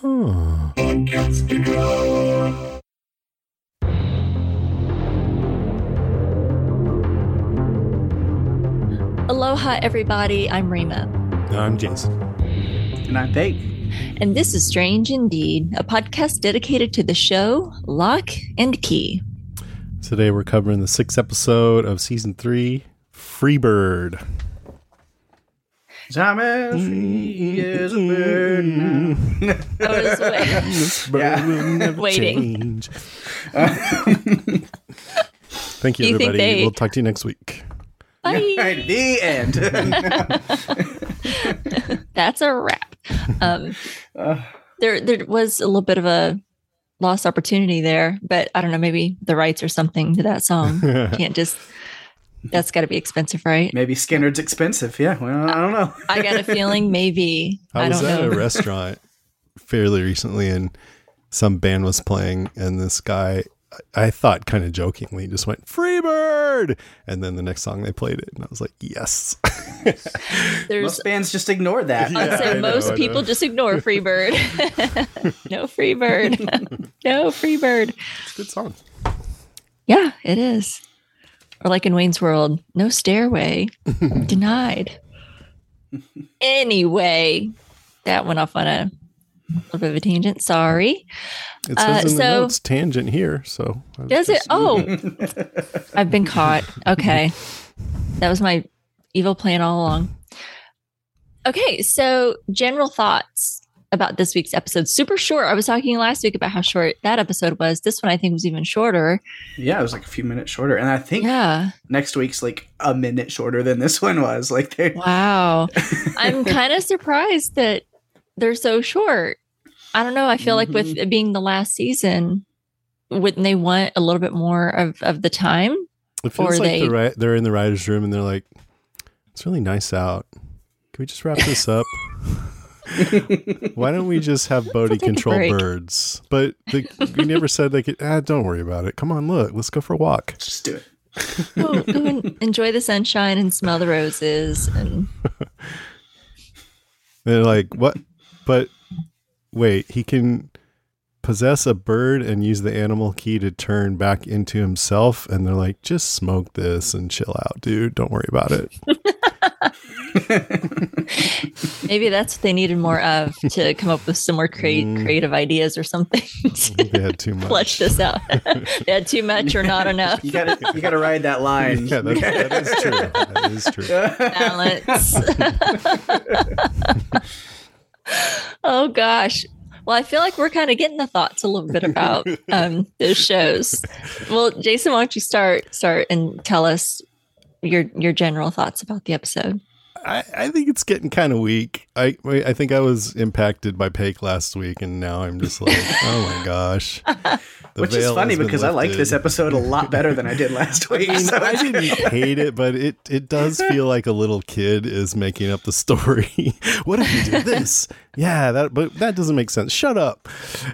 Huh. Aloha, everybody. I'm Rima. I'm Jason. And I'm Pate. And this is Strange Indeed, a podcast dedicated to the show Locke and Key. Today we're covering the sixth episode of season three, Freebird. I'm as free as a bird now. I was wait- This bird Yeah. will never Waiting. change. Thank you, you think everybody. they- We'll talk to you next week. Bye. Right, the end. That's a wrap. Um, there, there was a little bit of a lost opportunity there, but I don't know. Maybe the rights or something to that song. Can't just. That's got to be expensive, right? Maybe Skynyrd's expensive. Yeah, well, I don't know. I got a feeling maybe. I, I was don't at know. a restaurant fairly recently and some band was playing and this guy I thought kind of jokingly just went Freebird and then the next song they played it and I was like yes There's Most bands just ignore that. I'd say I most I people just ignore Freebird. no Freebird. no Freebird. it's a good song Yeah, it is. Or like in Wayne's World, no stairway. Denied. Anyway, that went off on a little bit of a tangent. Sorry. it Uh, says in the so- notes tangent here so Does it? Oh, I've been caught. Okay. That was my evil plan all along. Okay. So, general thoughts about this week's episode. Super short. I was talking last week about how short that episode was. This one, I think, was even shorter. Yeah, it was like a few minutes shorter, and I think Yeah. next week's like a minute shorter than this one was. Like they, Wow. I'm kind of surprised that they're so short. I don't know. I feel like with mm-hmm. it being the last season, wouldn't they want a little bit more of, of the time? it feels or like they- they're, ri- they're in the writer's room and they're like it's really nice out can we just wrap this up Why don't we just have Bodhi take a control birds? But the, we never said they could. Ah, don't worry about it. Come on, look. Let's go for a walk. just do it. Go, go and enjoy the sunshine and smell the roses. And They're like, what? But wait, he can possess a bird and use the animal key to turn back into himself. And they're like, just smoke this and chill out, dude. Don't worry about it. maybe that's what they needed more of to come up with some more crea- Mm. creative ideas or something They had too much. flesh this out. they had too much or not enough You gotta, you gotta ride that line. Yeah, that, that is true. That is true. balance. oh gosh. Well, I feel like we're kind of getting the thoughts a little bit about um, those shows. Well, Jason, why don't you start start and tell us your your general thoughts about the episode? I, I think it's getting kind of weak. I I think I was impacted by Pake last week, and now I'm just like, oh my gosh. Which is funny because I like this episode a lot better than I did last week. So I didn't hate it, but it it does feel like a little kid is making up the story. what if you did this? Yeah, that but that doesn't make sense. Shut up.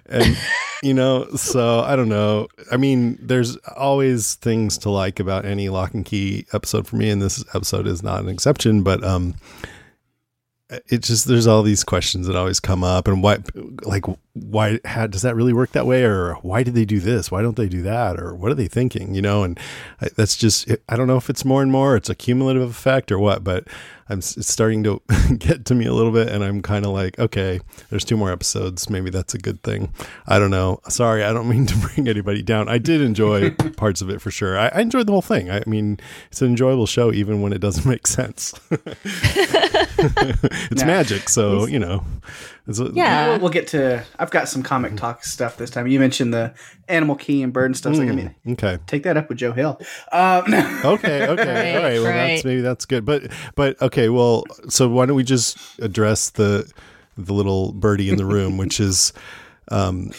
And you know, so I don't know. I mean, there's always things to like about any lock and key episode for me, and this episode is not an exception, but um Uh, it just there's all these questions that always come up and why like why how does that really work that way? Or why did they do this? Why don't they do that? Or what are they thinking you know? And I, that's just i don't know if it's more and more it's a cumulative effect or what but i'm it's starting to get to me a little bit and i'm kind of like okay there's two more episodes. Maybe that's a good thing. I don't know. Sorry i don't mean to bring anybody down. I did enjoy parts of it for sure. I, I enjoyed the whole thing. I mean it's an enjoyable show even when it doesn't make sense it's Nah. magic so you know it's a- Yeah. We'll, we'll get to. I've got some comic talk stuff this time. You mentioned the animal key and bird and stuff. It's Like, I mean, Mm, okay take that up with Joe Hill. Um, okay okay Right, all right well right. that's maybe that's good but but okay well so why don't we just address the the little birdie in the room which is um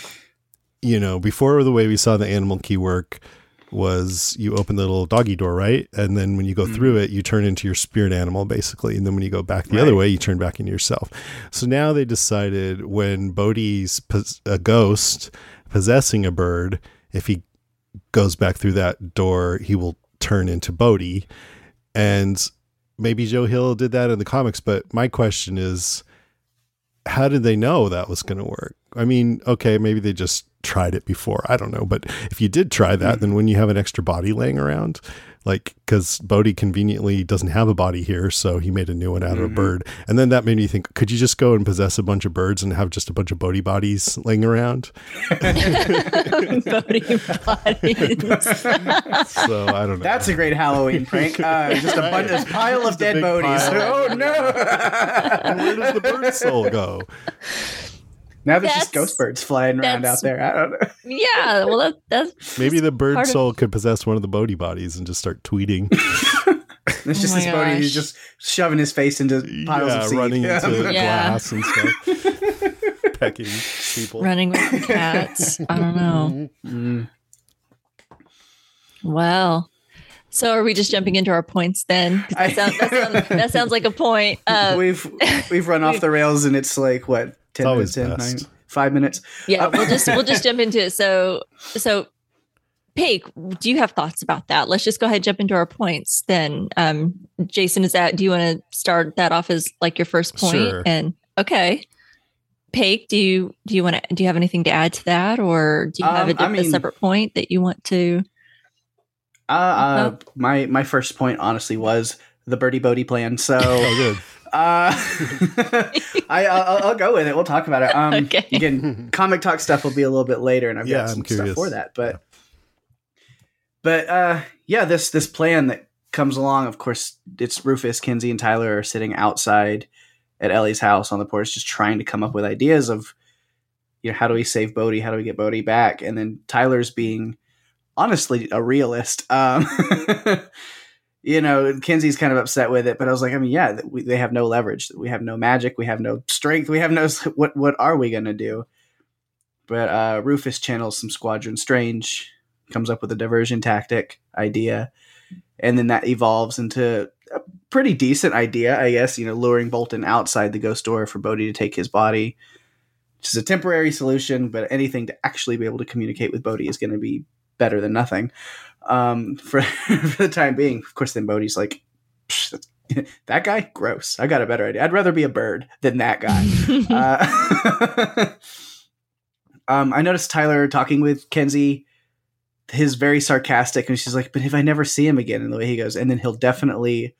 you know before the way we saw the animal key work was you open the little doggy door right? And then when you go through mm-hmm. it you turn into your spirit animal basically. And then when you go back the other way you turn back into yourself. So now they decided when bodhi's pos- a ghost possessing a bird if he goes back through that door, he will turn into Bodhi. And maybe Joe Hill did that in the comics, but my question is how did they know that was going to work? I mean, okay, maybe they just tried it before. I don't know. But if you did try that, then when you have an extra body laying around, like, because Bodhi conveniently doesn't have a body here, so he made a new one out of a bird. And then that made me think, could you just go and possess a bunch of birds and have just a bunch of Bodhi bodies laying around? Bodhi bodies. So I don't know. that's a great Halloween prank. Uh, just a bunch, this pile of Just dead big bodies. Oh no! Where does the bird soul go? Now there's That's- just ghost birds flying around out there. I don't know. yeah. Well, that, that's Maybe the bird part of- soul could possess one of the Bodhi bodies and just start tweeting. It's just my this Bodhi who's just shoving his face into piles yeah, of seed. running Yeah. into Yeah. glass and stuff, pecking people. running with the cats. I don't know. Mm. Well, so are we just jumping into our points then? That, sound, that, sound- that sounds like a point. Uh, we've we've run off the rails and it's like what ten always minutes in, nine, five minutes. yeah, Uh, we'll just we'll just jump into it. So so, Pig, do you have thoughts about that? Let's just go ahead and jump into our points then. Um, Jason, is that do you want to start that off as like your first point? Sure. And okay. Pig, do you do you want to do you have anything to add to that, or do you have Um, a, I different, a separate point that you want to? Uh, uh, Oh. my my first point honestly was the birdie bodie plan. So Oh, good. Uh, I I'll, I'll go with it. We'll talk about it. Um, Okay. again, comic talk stuff will be a little bit later, and I've Yeah, got some stuff for that. But but uh, yeah, this this plan that comes along. Of course, it's Rufus, Kinsey, and Tyler are sitting outside at Ellie's house on the porch, just trying to come up with ideas of you know how do we save Bodie? how do we get Bodie back, and then Tyler's being honestly a realist. Um, you know, Kinsey's kind of upset with it, but I was like, I mean, yeah, we, they have no leverage. We have no magic. We have no strength. We have no. What what are we gonna do? But uh, Rufus channels some Squadron Strange, comes up with a diversion tactic idea, and then that evolves into a pretty decent idea, I guess. You know, luring Bolton outside the ghost door for Bodhi to take his body, which is a temporary solution, but anything to actually be able to communicate with Bodhi is going to be better than nothing um, for for the time being. Of course, then Bodhi's like, "Psh, that's- that guy, gross. I got a better idea. I'd rather be a bird than that guy. uh, um, I noticed Tyler talking with Kinsey. His very sarcastic, and she's like, "But if I never see him again," and the way he goes, and then he'll definitely,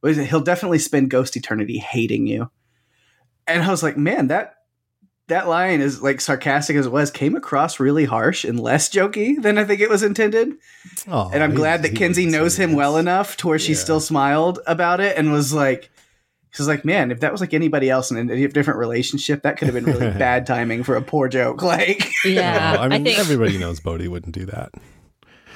what is it? He'll definitely spend Ghost Eternity hating you. And I was like, man, that that line is like sarcastic as it was, came across really harsh and less jokey than I think it was intended. Oh, and I'm glad that Kinsey knows him this. well enough to where she Yeah. still smiled about it and was like, she's like, man, if that was like anybody else in a different relationship, that could have been really bad timing for a poor joke. Like, yeah, Oh, I mean, think everybody knows Bodhi wouldn't do that.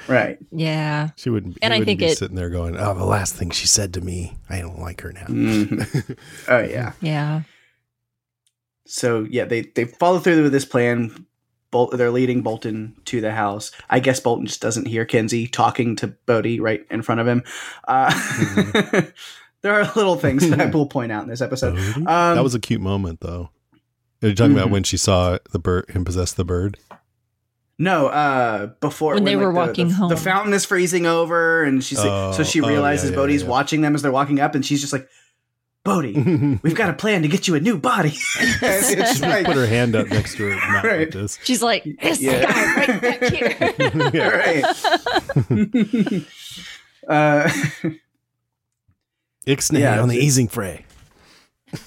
right. yeah. She wouldn't. And I wouldn't think be it- sitting there going, "Oh, the last thing she said to me, I don't like her now." Mhm. oh yeah. Yeah. So yeah, they they follow through with this plan. Bol- they're leading Bolton to the house. I guess Bolton just doesn't hear Kinsey talking to Bodie right in front of him. Uh, there are little things that I will point out in this episode. Um, that was a cute moment, though. Are You're talking about Mhm. when she saw the bird, him possess the bird. No, uh, before When they were the- walking the, home. the fountain is freezing over, and she's like, Oh, so she oh, realizes yeah, yeah, Bodhi's yeah. watching them as they're walking up, and she's just like, Bodhi, we've got a plan to get you a new body. it's just like, Put her hand up next to her mouth Right. like this. She's like, this Yeah. guy right back here. Yeah. right. uh, Ixnay Yeah, on the it's- easing fray.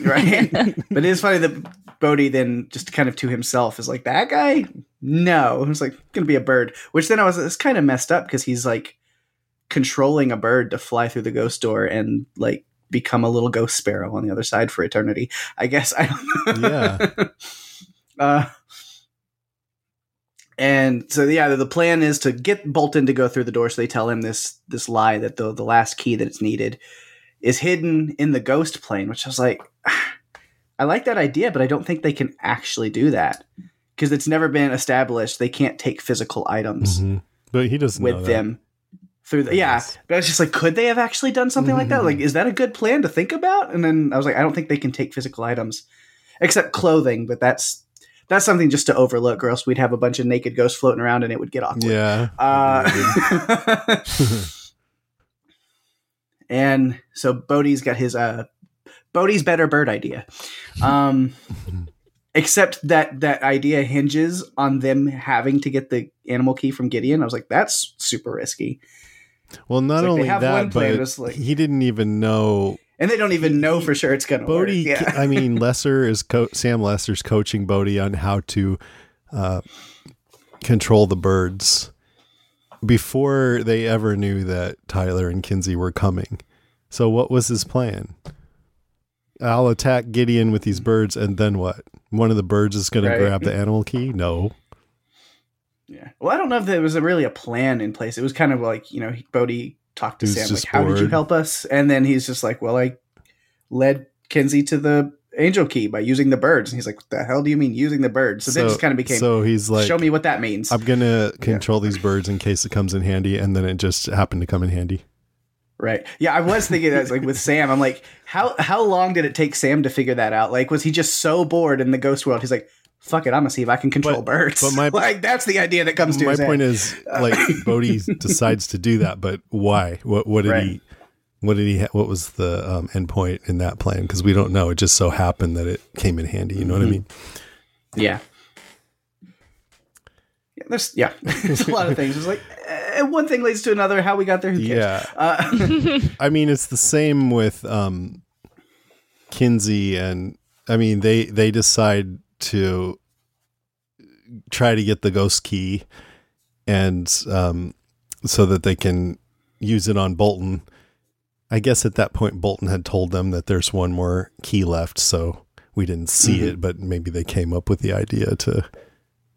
right? but it is funny that Bodhi then just kind of to himself is like that guy. No, it's like gonna be a bird. Which then I was it's kind of messed up because he's like controlling a bird to fly through the ghost door and like become a little ghost sparrow on the other side for eternity. I guess I don't know. Yeah. uh, and so yeah, the, plan is to get Bolton to go through the door. So they tell him this this lie that the the last key that it's needed is hidden in the ghost plane. Which I was like, I like that idea, but I don't think they can actually do that because it's never been established. They can't take physical items Mhm. But he doesn't know with them through the yeah. Yes. But I was just like, could they have actually done something like that? Mhm. Like, is that a good plan to think about? And then I was like, I don't think they can take physical items except clothing, but that's that's something just to overlook, or else we'd have a bunch of naked ghosts floating around and it would get awkward. Yeah. Uh, and so bodie's got his uh bodie's better bird idea. Um except that that idea hinges on them having to get the animal key from Gideon. I was like, that's super risky. Well, not like only that, but like- he didn't even know. And they don't even know for sure it's gonna Bodhi, work. Yeah. I mean, Lesser is co- Sam Lesser's coaching Bodhi on how to uh, control the birds before they ever knew that Tyler and Kinsey were coming. So, what was his plan? I'll attack Gideon with these birds, and then what? One of the birds is going Right. to grab the animal key? No. Yeah. Well, I don't know if there was a really a plan in place. It was kind of like, you know, Bodhi talked to Sam, like, how did you help us? And then he's just like, well, I led Kinsey to the angel key by using the birds. And he's like, what the hell do you mean using the birds? So, then it just kind of became, So he's like, show me what that means. I'm going to control these birds in case it comes in handy, and then it just happened to come in handy. right. Yeah. I was thinking that like with Sam, I'm like, how, how long did it take Sam to figure that out? Like, was he just so bored in the ghost world? He's like, fuck it. I'm gonna see if I can control But- birds. but my- like, that's the idea that comes to My point head. is, like, Bodhi decides to do that, but why? What what did Right. he? What did he? Ha- what was the um, end point in that plan? Because we don't know. It just so happened that it came in handy. You know what I Mhm. mean? Yeah. Yeah, there's yeah, there's a lot of things. It's like eh, one thing leads to another. How we got there? Who cares? Yeah. Uh, I mean, it's the same with um, Kinsey, and I mean they they decide to try to get the ghost key, and um, so that they can use it on Bolton. I guess at that point, Bolton had told them that there's one more key left, so we didn't see Mhm. it, but maybe they came up with the idea to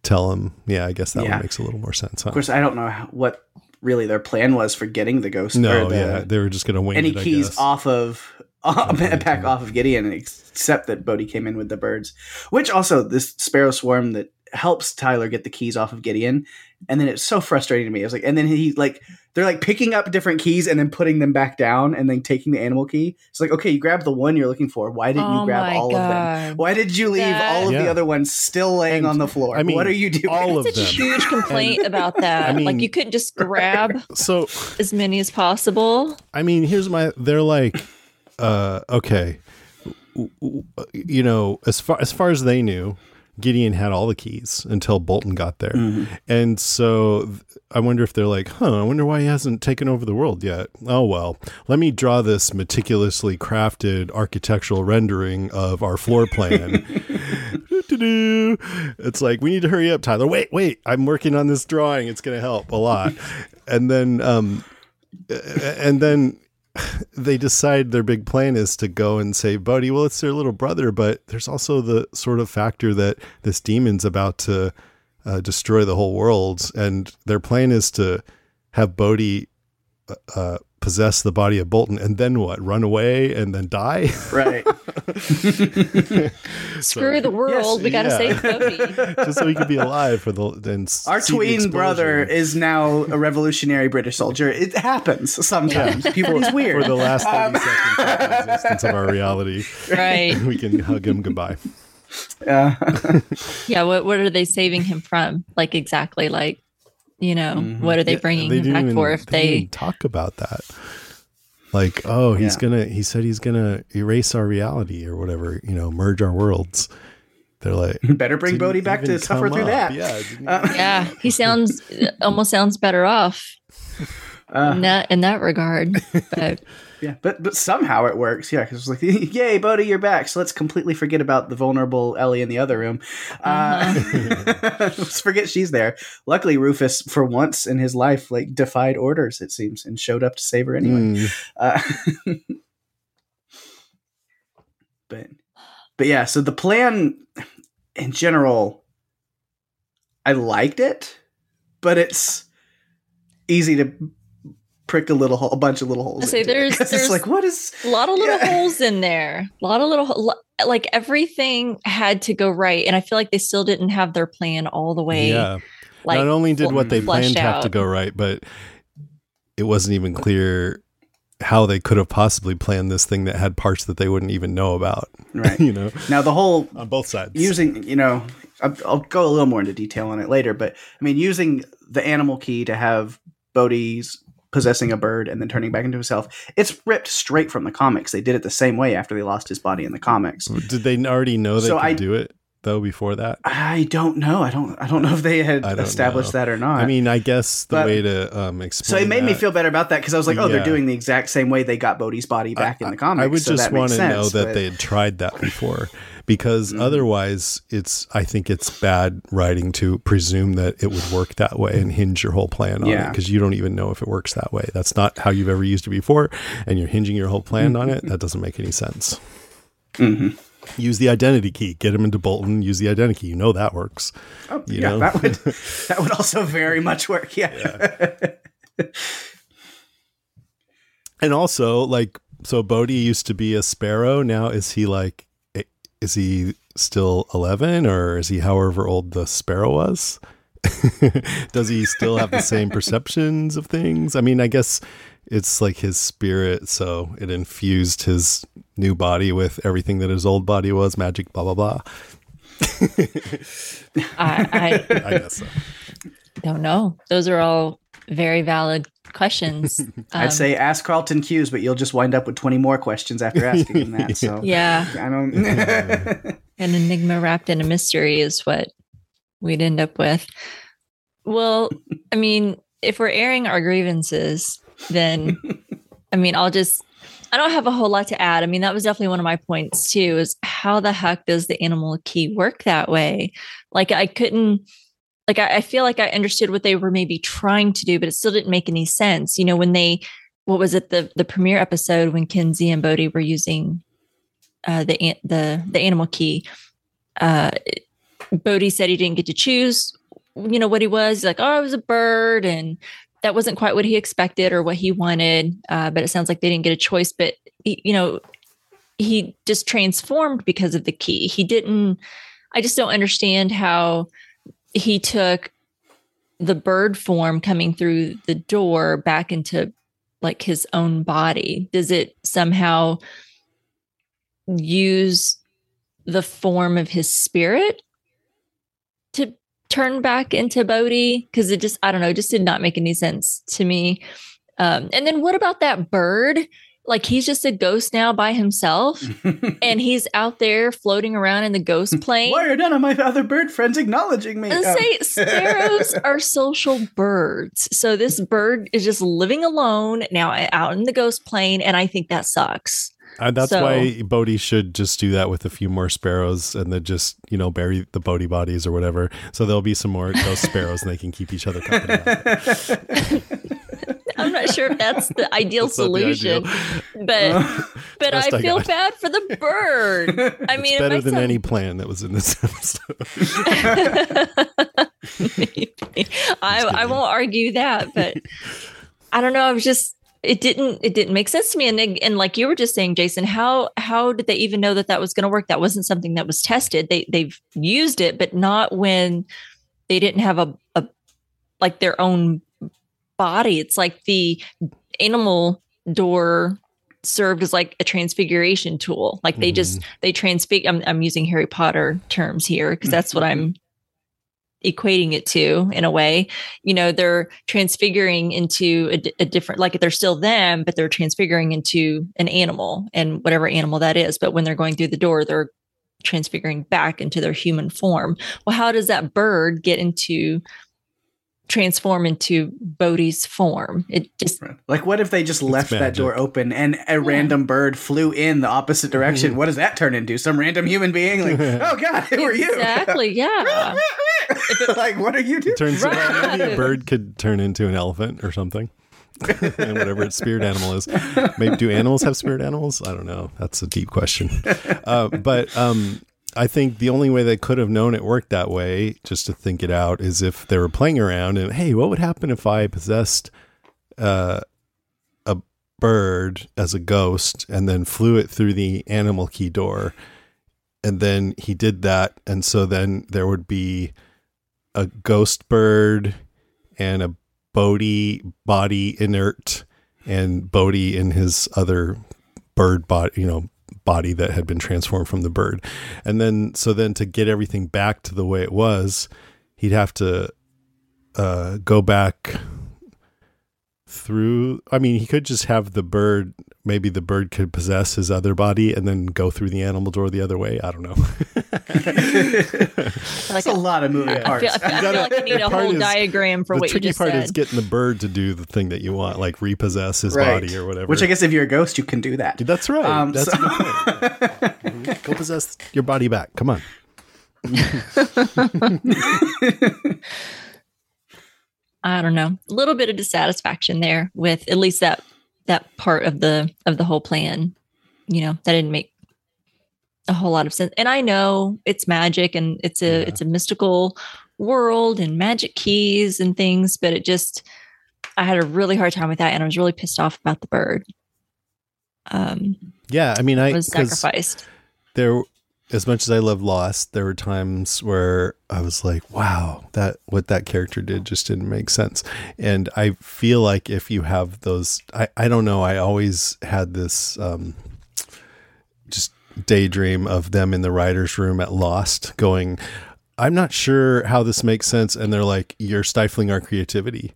tell him. Yeah, I guess that Yeah. one makes a little more sense. Huh? of course, I don't know what really their plan was for getting the ghost. no, the, yeah, they were just going to wing any it, keys off of back yeah. off of Gideon, except that Bodhi came in with the birds. Which also this sparrow swarm that helps Tyler get the keys off of Gideon, and then it's so frustrating to me. I was like, and then he like they're like picking up different keys and then putting them back down, and then taking the animal key. It's like, okay, you grabbed the one you're looking for. Why didn't oh you grab my all of them? Why did you leave That- all of the other ones still laying And, on the floor? I mean, what are you doing? all of Such a them. huge complaint about that. I mean- like you couldn't just grab So as many as possible. I mean, here's my. They're like, uh, okay, you know, as far as far as they knew, Gideon had all the keys until Bolton got there, Mhm. and so I wonder if they're like, huh? I wonder why he hasn't taken over the world yet. Oh well, let me draw this meticulously crafted architectural rendering of our floor plan. It's like we need to hurry up, Tyler. Wait, wait, I'm working on this drawing. It's going to help a lot. And then, um, and then they decide their big plan is to go and save Buddy. Well, it's their little brother, but there's also the sort of factor that this demon's about to uh, destroy the whole world, and their plan is to have Bodhi uh, uh, possess the body of Bolton, and then what? Run away and then die? right. Screw the world. we gotta yeah. save Bodhi. Just so he could be alive for the then Our see the twin brother is now a revolutionary British soldier. It happens sometimes. People, he's weird. for the last 30 Um, seconds of existence of our reality. Right. We can hug him goodbye. Yeah. Yeah. What What are they saving him from? Like exactly. Like you know, Mhm. what are they Yeah, bringing they him back even- for? If they they talk about that. like oh he's Yeah. gonna he said he's gonna erase our reality or whatever you know merge our worlds they're like Better bring Bodhi back to suffer through up. that. yeah Uh, Yeah, he sounds almost sounds better off uh, in that in that regard. But Yeah, but but somehow it works. Yeah, because it's like, yay, Bodhi, you're back. So let's completely forget about the vulnerable Ellie in the other room. Uh, let's forget she's there. Luckily, Rufus, for once in his life, like defied orders. It seems and showed up to save her anyway. Mm. Uh, but but yeah, so the plan in general, I liked it, but it's easy to prick a little hole, a bunch of little holes. I say into it, there's- 'cause there's it's like what is a lot of little Yeah. holes in there. A lot of little lo- like everything had to go right, and I feel like they still didn't have their plan all the way. yeah Like not only did fl- what they fleshed planned have to go right but it wasn't even clear how they could have possibly planned this thing that had parts that they wouldn't even know about right you know now the whole on both sides using you know I'll, I'll go a little more into detail on it later but i mean using the animal key to have bodhi's possessing a bird and then turning back into himself it's ripped straight from the comics they did it the same way after they lost his body in the comics did they already know they So could I- do it though before that i don't know i don't i don't know if they had established know. that or not I mean, I guess the but- way to um, explain. so it made me feel better about that because I was like, oh, they're doing the exact same way they got Bodhi's body back in the comics. I would so just that want to know that but- they had tried that before, because Mhm. otherwise, it's. I think it's bad writing to presume that it would work that way and hinge your whole plan on it, because you don't even know if it works that way. That's not how you've ever used it before, and you're hinging your whole plan on it. That doesn't make any sense. Mhm. Use the identity key. Get him into Bolton. Use the identity key. You know that works. Oh, You yeah, know? that would that would also very much work. Yeah. And also, like, so Bodhi used to be a sparrow. Now is he like, is he still 11 or is he however old the sparrow was? Does he still have the same perceptions of things? I mean, I guess it's like his spirit. So it infused his new body with everything that his old body was magic, blah, blah, blah. I, I I guess so. don't know. Those are all very valid questions. I'd Um, say ask Carlton Hughes, but you'll just wind up with 20 more questions after asking him that. So yeah, I don't. an enigma wrapped in a mystery is what we'd end up with. Well, I mean, if we're airing our grievances, then I mean, I'll just I don't have a whole lot to add. I mean, that was definitely one of my points too, is how the heck does the animal key work that way? Like I couldn't like I, I feel like I understood what they were maybe trying to do, but it still didn't make any sense. You know, when they what was it, the the premiere episode when Kinsey and Bodhi were using uh the the the animal key, uh Bodhi said he didn't get to choose, you know, what he was. Like, oh, I was a bird, and that wasn't quite what he expected or what he wanted. Uh, but it sounds like they didn't get a choice. But he, you know, he just transformed because of the key. He didn't. I just don't understand how he took the bird form coming through the door back into like his own body. Does it somehow use the form of his spirit to turn back into Bodhi? Because it just, I don't know, just did not make any sense to me. Um, and then what about that bird? Like he's just a ghost now by himself and he's out there floating around in the ghost plane. Why are none of my other bird friends acknowledging me? And Oh. say sparrows are social birds. So this bird is just living alone now out in the ghost plane. And I think that sucks. Uh, that's So- why Bodhi should just do that with a few more sparrows and then just, you know, bury the Bodhi bodies or whatever. So there'll be some more ghost sparrows and they can keep each other company. I'm not sure if that's the ideal That's not the solution, ideal. but but I I feel bad for the bird. I mean, it's it better than sound- any plan that was in this episode. I I won't argue that, but I don't know. I was just it didn't it didn't make sense to me. And and like you were just saying, Jason, how how did they even know that that was going to work? That wasn't something that was tested. They they've used it, but not when they didn't have a, a like their own body. It's like the animal door served as like a transfiguration tool. Like they just mm-hmm. they transfig. I'm I'm using Harry Potter terms here because that's what I'm equating it to in a way you know they're transfiguring into a different like they're still them but they're transfiguring into an animal and whatever animal that is but when they're going through the door they're transfiguring back into their human form well how does that bird get into transform into Bodhi's form. It just like what if they just left that door open and a yeah. random bird flew in the opposite direction? Mm-hmm. What does that turn into? Some random human being like, oh god, who are you? Exactly, yeah. like, what are you doing? Turns right. maybe a bird could turn into an elephant or something. and whatever its spirit animal is. Maybe do animals have spirit animals? I don't know. That's a deep question. Uh, but um, I think the only way they could have known it worked that way, just to think it out, is if they were playing around and hey, what would happen if I possessed uh, a bird as a ghost and then flew it through the animal key door, and then he did that, and so then there would be a ghost bird and a Bodhi body inert and Bodhi in his other bird body, you know, body that had been transformed from the bird. And then, so then to get everything back to the way it was, he'd have to uh, go back through. I mean, he could just have the bird. Maybe the bird could possess his other body and then go through the animal door the other way. I don't know. That's a, a, lot of moving parts. I feel, I feel, I feel like you need a whole is, diagram for what you just said. The tricky part is getting the bird to do the thing that you want, like repossess his right. body or whatever. Which I guess if you're a ghost, you can do that. That's right. Um, That's so. mm-hmm. Go possess your body back. Come on. I don't know, a little bit of dissatisfaction there with at least that that part of the of the whole plan. You know, that didn't make a whole lot of sense. And I know it's magic and it's a yeah. it's a mystical world and magic keys and things, but it just I had a really hard time with that and I was really pissed off about the bird. Um yeah, I mean I was sacrificed. There as much as I love Lost, there were times where I was like, wow, that what that character did just didn't make sense. And I feel like if you have those I, I don't know, I always had this um, just daydream of them in the writer's room at Lost going, I'm not sure how this makes sense. And they're like, You're stifling our creativity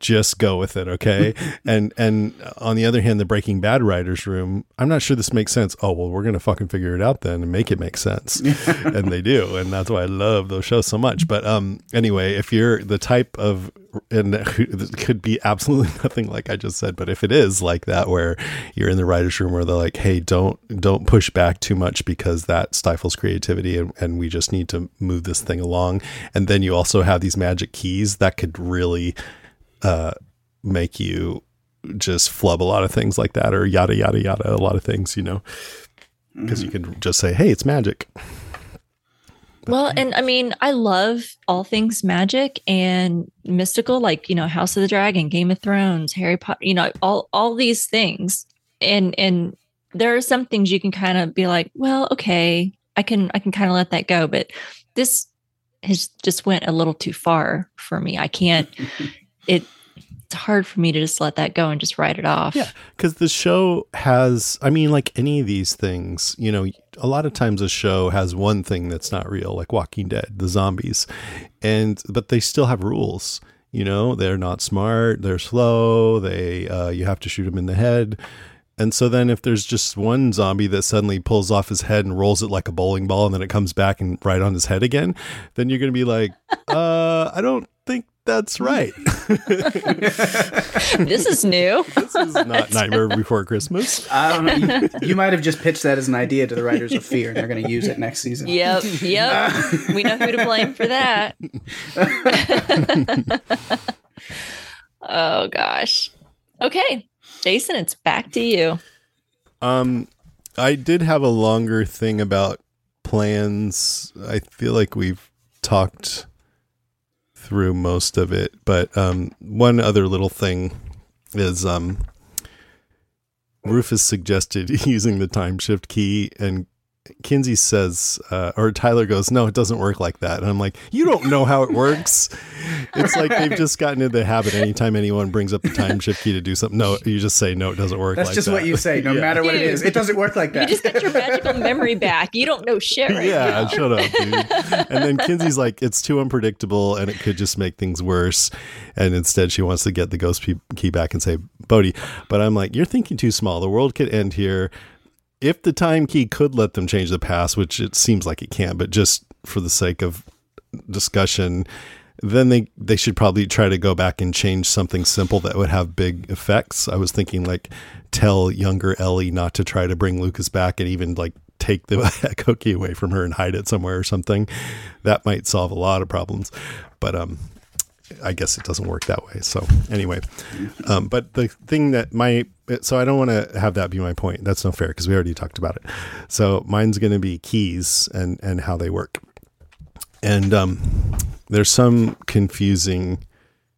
just go with it okay? And and on the other hand the breaking bad writers room i'm not sure this makes sense. Oh well we're gonna fucking figure it out then and make it make sense. And they do and that's why i love those shows so much. But um anyway if you're the type of and it could be absolutely nothing like i just said but if it is like that where you're in the writers room where they're like hey don't don't push back too much because that stifles creativity and, and we just need to move this thing along. And then you also have these magic keys that could really uh, make you just flub a lot of things like that or yada yada yada a lot of things you know because mm-hmm. you can just say hey it's magic. Well and i mean i love all things magic and mystical like you know house of the dragon game of thrones harry potter you know all all these things. And and there are some things you can kind of be like well okay i can i can kind of let that go but this has just went a little too far for me. I can't it it's hard for me to just let that go and just write it off. Yeah, because the show has, I mean, like any of these things, you know, a lot of times a show has one thing that's not real, like Walking Dead, the zombies, and but they still have rules. You know, they're not smart, they're slow, they uh, you have to shoot them in the head. And so then if there's just one zombie that suddenly pulls off his head and rolls it like a bowling ball and then it comes back and right on his head again, then you're going to be like, uh, I don't think that's right. this is new. this is not Nightmare Before Christmas. I don't know. You, you, might have just pitched that as an idea to the writers of Fear, and they're going to use it next season. Yep, yep. we know who to blame for that. oh gosh. Okay, Jason, it's back to you. Um, I did have a longer thing about plans. I feel like we've talked through most of it, but um, one other little thing is um, Rufus suggested using the time shift key and Kinsey says, uh, or Tyler goes, "No, it doesn't work like that." And I'm like, "You don't know how it works." it's like they've just gotten into the habit. Anytime anyone brings up the time shift key to do something, no, you just say, "No, it doesn't work." That's like just that. what you say, no Yeah. matter what it Dude. is. It doesn't work like that. You just got your magical memory back. You don't know shit right yeah, now. shut up, dude. And then Kinsey's like, it's too unpredictable and it could just make things worse. And instead, she wants to get the ghost key back and say, Bodhi. But I'm like, you're thinking too small. The world could end here. If the time key could let them change the past, which it seems like it can, but just for the sake of discussion, then they they should probably try to go back and change something simple that would have big effects. I was thinking like tell younger Ellie not to try to bring Lucas back and even like take the key away from her and hide it somewhere or something. That might solve a lot of problems. But um I guess it doesn't work that way. So anyway, um, but the thing that my so I don't want to have that be my point. That's no fair because we already talked about it. So mine's going to be keys and and how they work. And um, there's some confusing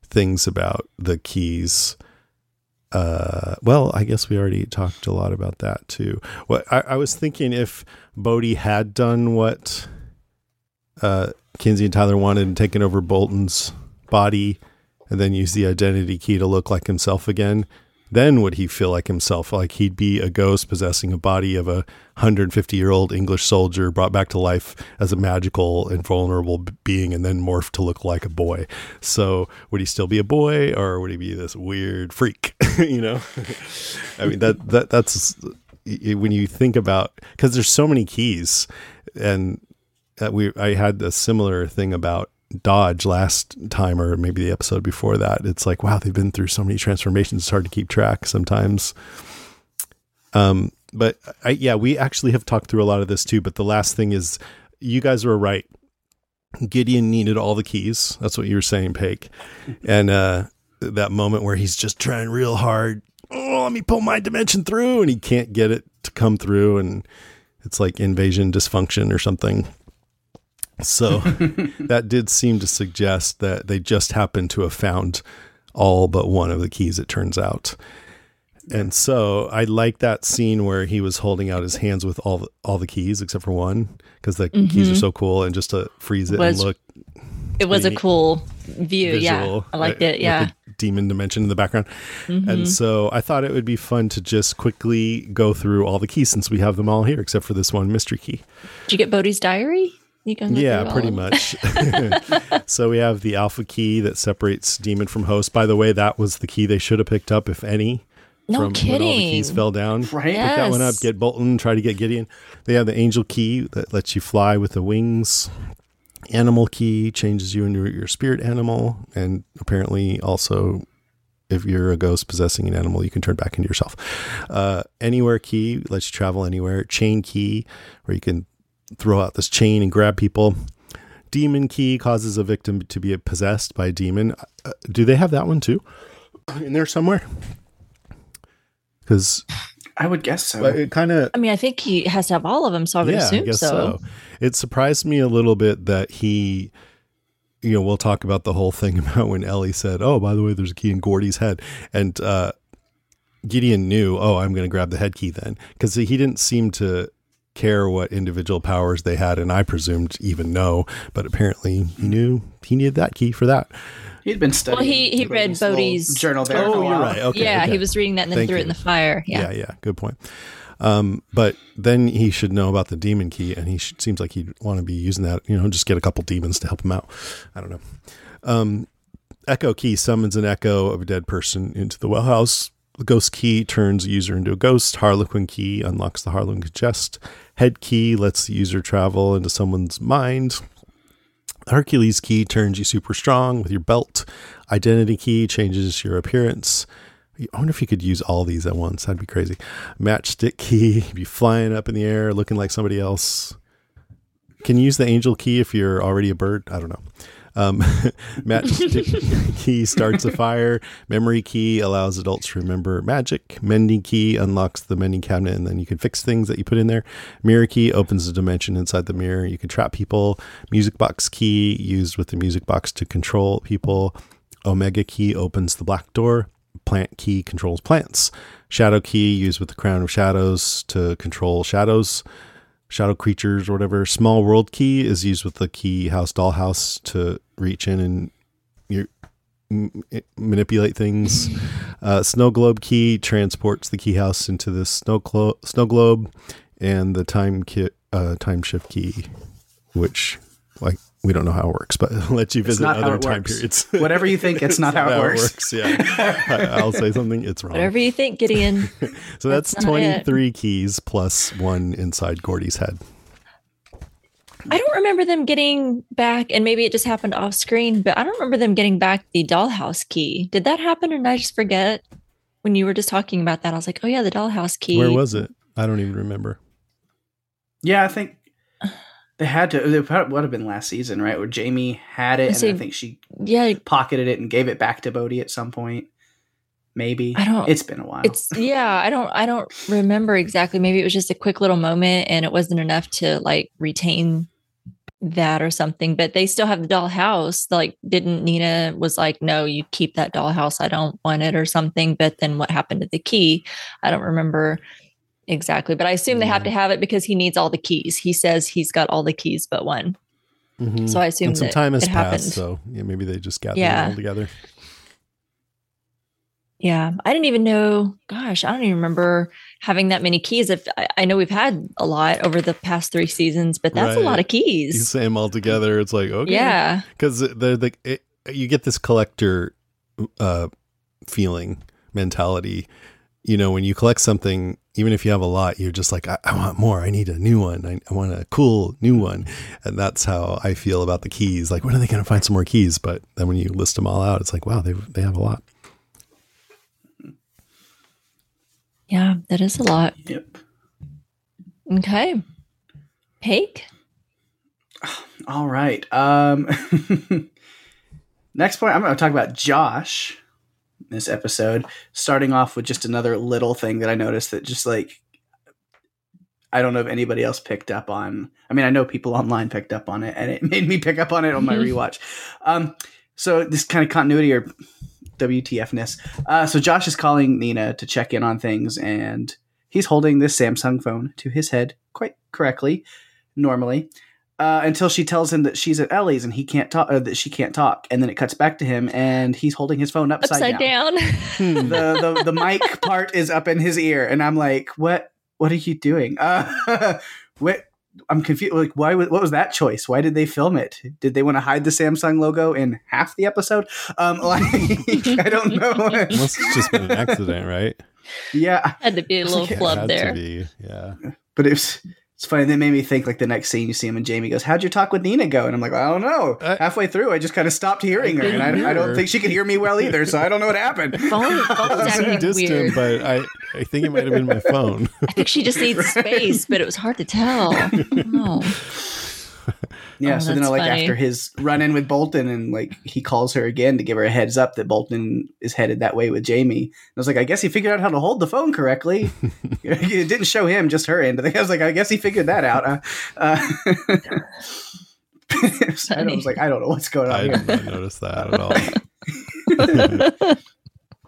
things about the keys. Uh, well, I guess we already talked a lot about that too. What I, I was thinking if Bodhi had done what uh, Kinsey and Tyler wanted and taken over Bolton's body and then used the identity key to look like himself again, then would he feel like himself? Like he'd be a ghost possessing a body of a 150 year old English soldier brought back to life as a magical and vulnerable being and then morph to look like a boy. So would he still be a boy or would he be this weird freak? you know? I mean, that, that, that's when you think about, cause there's so many keys and that we, I had a similar thing about Dodge last time, or maybe the episode before that. It's like, wow, they've been through so many transformations. It's hard to keep track sometimes. Um, but I, yeah, we actually have talked through a lot of this too. But the last thing is, you guys were right. Gideon needed all the keys. That's what you were saying, Pake. And uh, that moment where he's just trying real hard. Oh, let me pull my dimension through, and he can't get it to come through, and it's like invasion dysfunction or something. So that did seem to suggest that they just happened to have found all but one of the keys, it turns out. And so I like that scene where he was holding out his hands with all the, all the keys except for one because the keys are so cool and just to freeze it Was and look It was a cool view. Yeah. I liked uh, it. Yeah. the demon dimension in the background. Mm-hmm. And so I thought it would be fun to just quickly go through all the keys since we have them all here except for this one mystery key. Did you get Bodhi's diary? You can Yeah, pretty much. so we have the alpha key that separates demon from host. By the way, that was the key they should have picked up, if any. No from when all the keys fell down. Right? Pick that one up. Get Bolton. Try to get Gideon. They have the angel key that lets you fly with the wings. Animal key changes you into your spirit animal, and apparently also, if you're a ghost possessing an animal, you can turn back into yourself. Uh, anywhere key lets you travel anywhere. Chain key, where you can throw out this chain and grab people. Demon key causes a victim to be possessed by a demon. Uh, do they have that one too? In there somewhere? Because I would guess so. it kind of I mean, I think he has to have all of them, so I would yeah, assume I guess so. so. It surprised me a little bit that he, you know, we'll talk about the whole thing about when Ellie said, "Oh, by the way, there's a key in Gordy's head," and uh, Gideon knew, "Oh, I'm going to grab the head key then," because he didn't seem to care what individual powers they had, and I presumed even know, but apparently he knew he needed that key for that. He'd been studying. Well, he- he read Bodhi's journal there. Oh, for a you're right. Okay, yeah, okay. he was reading that and then Thank threw it in the fire. Yeah. yeah, yeah, good point. Um, but then he should know about the demon key, and he should, seems like he'd want to be using that. You know, just get a couple demons to help him out. I don't know. Um, echo key summons an echo of a dead person into the well house. The ghost key turns user into a ghost. Harlequin key unlocks the Harlequin chest. Head key lets the user travel into someone's mind. Hercules key turns you super strong with your belt. Identity key changes your appearance. I wonder if you could use all these at once. That'd be crazy. Matchstick key, be flying up in the air looking like somebody else. Can you use the angel key if you're already a bird? I don't know. Um, matchstick key starts a fire. Memory key allows adults to remember magic. Mending key unlocks the mending cabinet, and then you can fix things that you put in there. Mirror key opens a dimension inside the mirror. You can trap people. Music box key used with the music box to control people. Omega key opens the black door. Plant key controls plants. Shadow key used with the crown of shadows to control shadows. Shadow creatures or whatever. Small world key is used with the key house dollhouse to reach in and you m- manipulate things. Uh, snow globe key transports the key house into the snow clo- snow globe, and the time kit uh, time shift key, which like we don't know how it works, but lets you visit not other time works. periods. Whatever you think, it's not how it works. Yeah, I, I'll say something. It's wrong. Whatever you think, Gideon. So that's, That's not it. 23 keys plus one inside Gordy's head. I don't remember them getting back, and maybe it just happened off screen, but I don't remember them getting back the dollhouse key. Did that happen, or did I just forget? When you were just talking about that, I was like, "Oh yeah, the dollhouse key." Where was it? I don't even remember. Yeah, I think they had to. It probably would have been last season, right? Where Jamie had it, and see. I think she Yeah, pocketed it and gave it back to Bode at some point. Maybe I don't- It's been a while. it's yeah. I don't. I don't remember exactly. Maybe it was just a quick little moment, and it wasn't enough to like retain that or something. But they still have the dollhouse. Like, didn't Nina was like, "No, you keep that dollhouse. I don't want it," or something. But then what happened to the key? I don't remember exactly. But I assume they have to have it because he needs all the keys. He says he's got all the keys but one. Mhm. So I assume and some that time has passed, happened. so yeah, maybe they just got Yeah. all together. Yeah, I didn't even know. Gosh, I don't even remember having that many keys. If I, I know we've had a lot over the past three seasons, but that's a lot Right. of You keys. say them all together, it's like okay, Yeah, because they're the it, you get this collector uh, feeling mentality. You know, when you collect something, even if you have a lot, you're just like, I, I want more. I need a new one. I, I want a cool new one. And that's how I feel about the keys. Like, when are they going to find some more keys? But then when you list them all out, it's like, wow, they they have a lot. yeah, that is a lot. yep. Okay, Pake. All right. Um, next point, I'm going to talk about Josh. This episode, starting off with just another little thing that I noticed that just like I don't know if anybody else picked up on. I mean, I know people online picked up on it, and it made me pick up on it on my rewatch. Um, so this kind of continuity or WTFness. Uh, so Josh is calling Nina to check in on things, and he's holding this Samsung phone to his head quite correctly, normally, uh, until she tells him that she's at Ellie's and he can't talk, uh, that she can't talk, and then it cuts back to him, and he's holding his phone upside, Upside down. down. the, the the mic part is up in his ear, and I'm like, what? What are you doing? Uh, what? I'm confused. Like, why? was- What was that choice? Why did they film it? Did they want to hide the Samsung logo in half the episode? Um, like, I don't know. Must it's just been an accident, right? yeah, Had to be a little It flub Had there. To be, yeah. but it's it's funny. That made me think like the next scene you see him and Jamie goes, "How'd your talk with Nina go?" And I'm like, I don't know. I- Halfway through, I just kind of stopped hearing her, and I, hear I don't her. think she could hear me well either. So I don't know what happened. Phone, phone's It acting distant, weird. but I, I think it might have been my phone. I think she just needs space, but it was hard to tell. Oh, Yeah, Oh, so then that's like funny. after his run in with Bolton and like he calls her again to give her a heads up that Bolton is headed that way with Jamie. And I was like, I guess he figured out how to hold the phone correctly. it didn't show him, just her end. I was like, I guess he figured that out. Uh, uh, I was like, I don't know what's going on I here. did not notice that at all.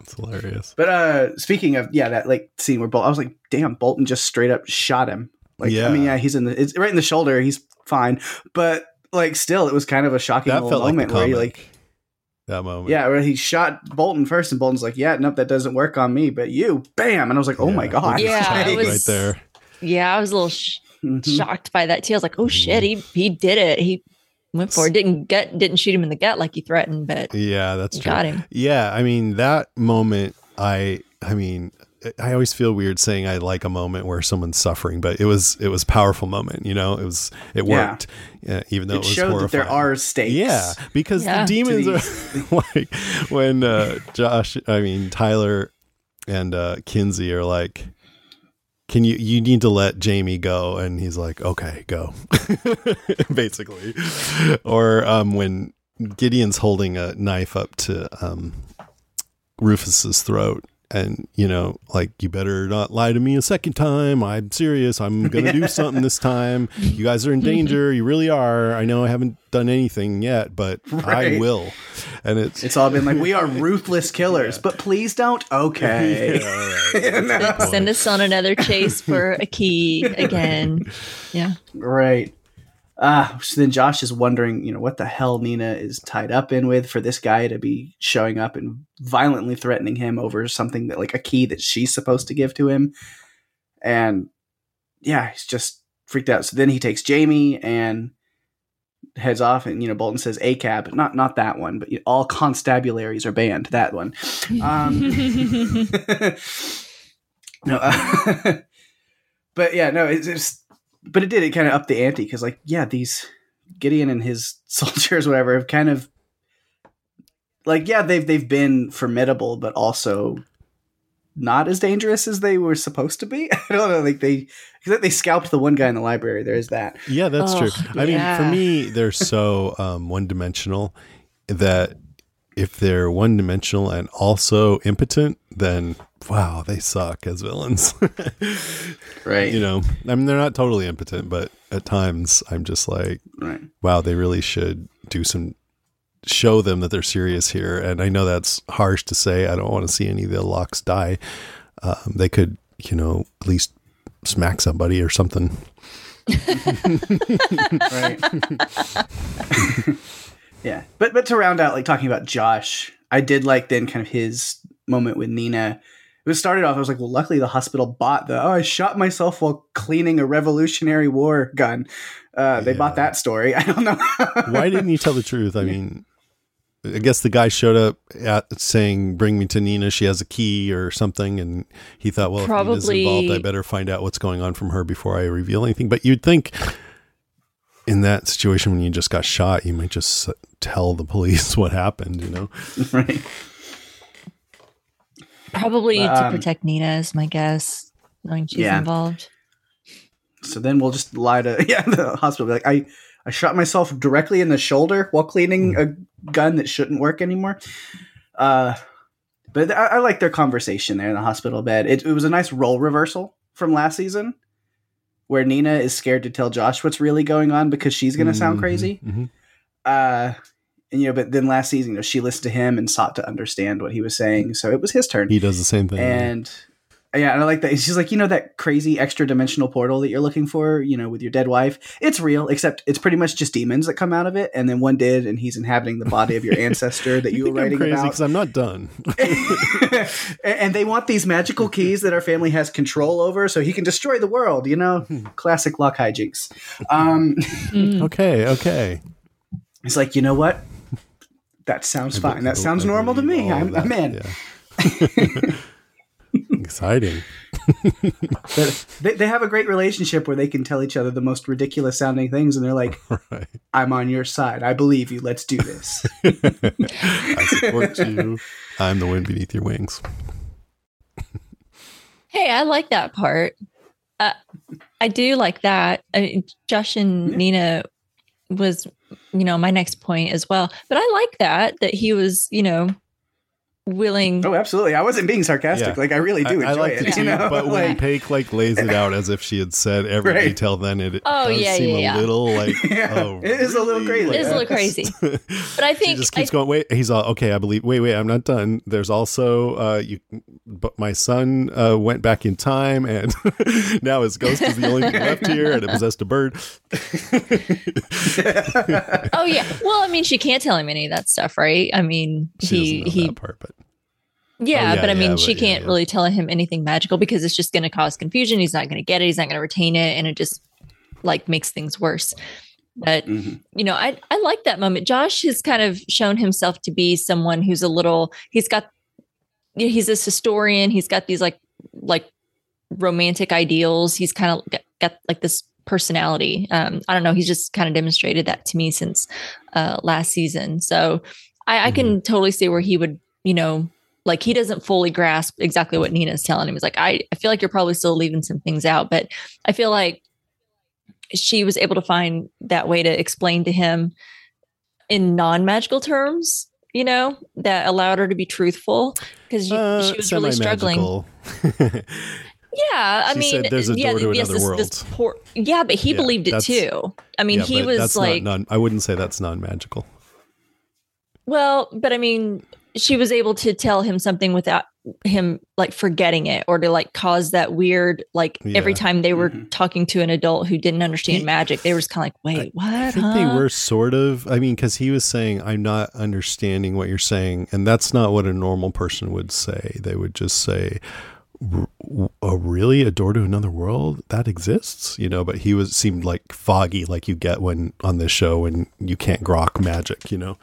It's hilarious. But uh speaking of yeah, that like scene where Bolton, I was like, damn, Bolton just straight up shot him. Like, I mean, Yeah. yeah, he's in the it's right in the shoulder. He's fine, but like still, it was kind of a shocking That little felt like moment where he like That moment. Yeah, where he shot Bolton first, and Bolton's like, "Yeah, nope, that doesn't work on me." But you, bam! And I was like, "Oh my Yeah. god!" Yeah, it was- right there. yeah, I was a little sh- mhm. shocked by that too. I was like, "Oh shit, he he did it. He went for it. Didn't get didn't shoot him in the gut like he threatened, but Yeah, that's he true. got him." Yeah, I mean that moment. I I mean, I always feel weird saying I like a moment where someone's suffering, but it was it was a powerful moment. You know, it was it worked, yeah, even though it, It was showed that there are stakes. Yeah, because Yeah. the demons are like when uh, Josh, I mean Tyler and uh, Kinsey are like, "Can you you need to let Jamie go?" And he's like, "Okay, go," basically. Or um, when Gideon's holding a knife up to um, Rufus's throat, and you know, like you better not lie to me a second time. I'm serious. I'm gonna do something this time. You guys are in danger. You really are. I know I haven't done anything yet, but I will. And it's It's all been like, we are ruthless killers, but please don't. Okay. Yeah, all right. No. Send us on another chase for a key again. Yeah. Right. Ah, so then Josh is wondering, you know, what the hell Nina is tied up in with for this guy to be showing up and violently threatening him over something that, like, a key that she's supposed to give to him. And yeah, he's just freaked out. So then he takes Jamie and heads off, and you know, Bolton says ACAB, not not that one, but you know, all constabularies are banned. That one. Um, no, uh, but yeah, no, it's, it's but it did it kind of up the ante because like yeah, these Gideon and his soldiers, whatever, have kind of like yeah, they've they've been formidable, but also not as dangerous as they were supposed to be. I don't know, like they because they scalped the one guy in the library. There is that. Yeah, that's true. Ugh, I mean, for me, they're so um, one dimensional that if they're one dimensional and also impotent, then wow, they suck as villains. Right. you know, I mean, they're not totally impotent, but at times I'm just like, Right. wow, they really should do some show them that they're serious here. And I know that's harsh to say. I don't want to see any of the Lockes die. Um, they could, you know, at least smack somebody or something. right. yeah, but but to round out, like talking about Josh, I did like then kind of his moment with Nina. It was started off. I was like, well, luckily the hospital bought the. Oh, I shot myself while cleaning a Revolutionary War gun. Uh, They bought that story. I don't know. Why didn't you tell the truth? I mean, I guess the guy showed up at saying, "Bring me to Nina. She has a key or something," and he thought, "Well, if Nina's Probably- involved, I better find out what's going on from her before I reveal anything." But you'd think, in that situation, when you just got shot, you might just tell the police what happened. You know? right. Probably But, to um, protect Nina is my guess, knowing she's Yeah. involved. So then we'll just lie to yeah the hospital. Be like I I shot myself directly in the shoulder while cleaning a gun that shouldn't work anymore. Uh, but I, I like their conversation there in the hospital bed. It, it was a nice role reversal from last season, where Nina is scared to tell Josh what's really going on because she's going to sound Mhm, crazy. mhm. Uh, and you know, but then last season, you know, she listened to him and sought to understand what he was saying. So it was his turn. He does the same thing. And yeah, and I like that. She's like, you know, that crazy extra dimensional portal that you're looking for, you know, with your dead wife. It's real, except it's pretty much just demons that come out of it. And then one did, and he's inhabiting the body of your ancestor that you, you were think I'm writing crazy about. because I'm not done. and and they want these magical keys that our family has control over, so he can destroy the world. You know, classic Locke hijinks. Um, Mm. okay, okay. he's like, you know what? That sounds I be- fine. That sounds believe normal to me. I'm, of I'm in. yeah. Exciting. But they, they have a great relationship where they can tell each other the most ridiculous sounding things, and they're like, Right. I'm on your side. I believe you. Let's do this. I support you. I'm the wind beneath your wings. Hey, I like that part. Uh, I do like that. I mean, Josh and Yeah. Nina was, you know, my next point as well. But I like that that he was, you know, willing. oh, absolutely. I wasn't being sarcastic. Yeah. Like, I really do I, I enjoy like it. it too, you know? but when like, Paik like lays it out as if she had said every Right. detail, then it Oh, does yeah, seem yeah, a yeah. little like Yeah, oh, it is a little crazy. It is a little crazy. but I think- she just keeps I- going. Wait, he's all okay. I believe. Wait, wait. I'm not done. There's also uh, you. But my son uh, went back in time, and now his ghost is the only thing left here, and it possessed a bird. Oh yeah. Well, I mean, she can't tell him any of that stuff, right? I mean, She he know he that part, but Yeah, Oh, yeah, but I mean, yeah, she but can't yeah. really tell him anything magical because it's just going to cause confusion. He's not going to get it. He's not going to retain it, and it just like makes things worse. But Mhm. you know, I I like that moment. Josh has kind of shown himself to be someone who's a little. He's got. He's this historian. He's got these like like romantic ideals. He's kind of got, got like this personality. Um, I don't know. He's just kind of demonstrated that to me since uh, last season. So I, I can totally see where he would, you know, like he doesn't fully grasp exactly what Nina's telling him. He's like, I, I feel like you're probably still leaving some things out, but I feel like she was able to find that way to explain to him in non-magical terms you know, that allowed her to be truthful because Uh, she was really struggling. Yeah, I She mean, there's a yeah, door to yes, another this, world. this poor, yeah, but he Yeah, believed it too. I mean, Yeah, he was like, non, I wouldn't say that's non-magical. well, but I mean, she was able to tell him something without him like forgetting it or to like cause that weird like every time they were Mhm. talking to an adult who didn't understand He- magic, they were just kind of like, wait, what? I think huh? they were sort of. I mean, because he was saying, "I'm not understanding what you're saying," and that's not what a normal person would say. They would just say, "R- "Oh, really? A door to another world that exists?" You know. But he was seemed like foggy, like you get when on this show when you can't grok magic. You know.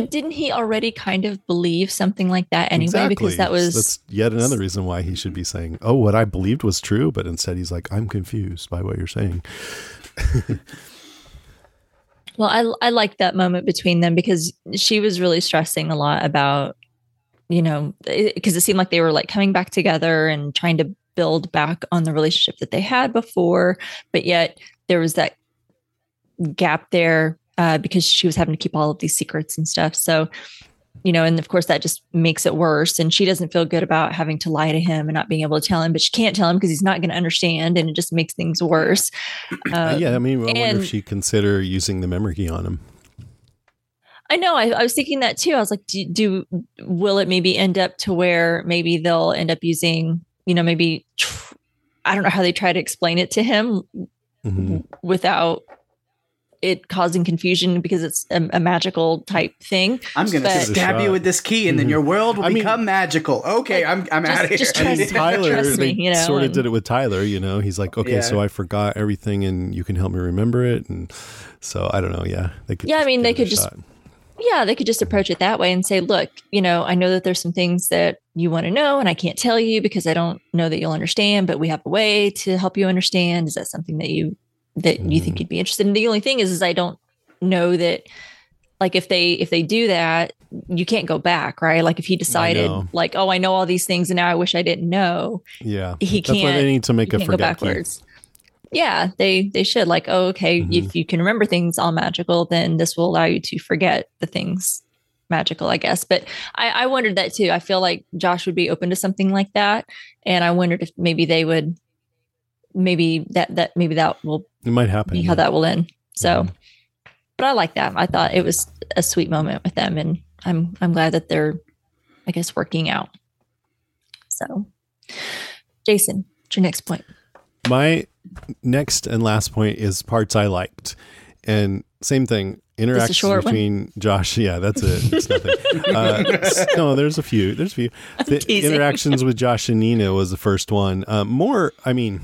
But didn't he already kind of believe something like that anyway? Because that was that's yet another reason why he should be saying, "Oh, what I believed was true," but instead he's like, "I'm confused by what you're saying." Well, I I liked that moment between them because she was really stressing a lot about, you know, because it seemed like they were like coming back together and trying to build back on the relationship that they had before, but yet there was that gap there uh, because she was having to keep all of these secrets and stuff. So, you know, and of course that just makes it worse. And she doesn't feel good about having to lie to him and not being able to tell him, but she can't tell him because he's not going to understand, and it just makes things worse. Uh, yeah, I mean, I wonder if she consider using the memory key on him. I know. I, I was thinking that too. I was like, do, do will it maybe end up to where maybe they'll end up using, you know, maybe tr- I don't know how they try to explain it to him Mhm. without it causing confusion because it's a, a magical type thing. I'm gonna stab you with this key, and then Mhm. your world will I mean- become magical. Okay, I'm I'm Just- out of here. just I mean, trust- Tyler, trust me, you know, sort of and- did it with Tyler. You know, he's like, okay, Yeah. so I forgot everything, and you can help me remember it, and so I don't know. Yeah, they could. Yeah, I mean, they could just- shot. Yeah, they could just approach it that way and say, look, you know, I know that there's some things that you want to know and I can't tell you because I don't know that you'll understand, but we have a way to help you understand. Is that something that you that you think Mhm. you'd be interested in? The only thing is is I don't know that like if they if they do that, you can't go back, right? Like if he decided like, oh, I know all these things and now I wish I didn't know, Yeah, he that's can't they need to make a go forget backwards. Yeah, they they should like, oh, okay, Mhm. if you can remember things all magical, then this will allow you to forget the things magical, I guess. But I, I wondered that too. I feel like Josh would be open to something like that, and I wondered if maybe they would, maybe that that maybe that will It might happen. be yeah. how that will end. So, Mhm. but I like that. I thought it was a sweet moment with them, and I'm I'm glad that they're, I guess, working out. So, Jason, what's your next point? My next and last point is parts I liked, and same thing. Interactions short one? between Josh. Yeah, that's it. It's nothing. uh, no, there's a few. There's a few. The teasing. interactions with Josh and Nina was the first one. Uh, more, I mean,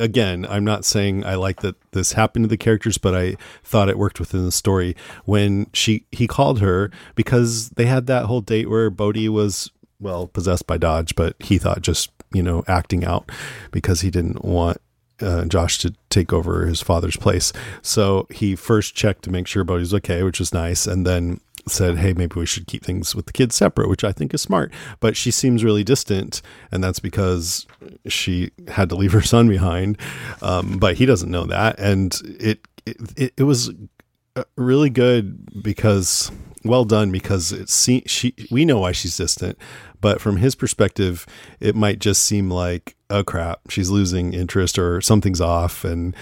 again, I'm not saying I like that this happened to the characters, but I thought it worked within the story when she he called her because they had that whole date where Bode was well possessed by Dodge, but he thought just you know acting out because he didn't want uh, Josh to take over his father's place. So he first checked to make sure Bode's okay, which was nice, and then said, "Hey, maybe we should keep things with the kids separate," which I think is smart. But she seems really distant, and that's because she had to leave her son behind. Um, but he doesn't know that, and it it, it was uh, really good because well done because it se- she we know why she's distant but from his perspective it might just seem like oh crap she's losing interest or something's off and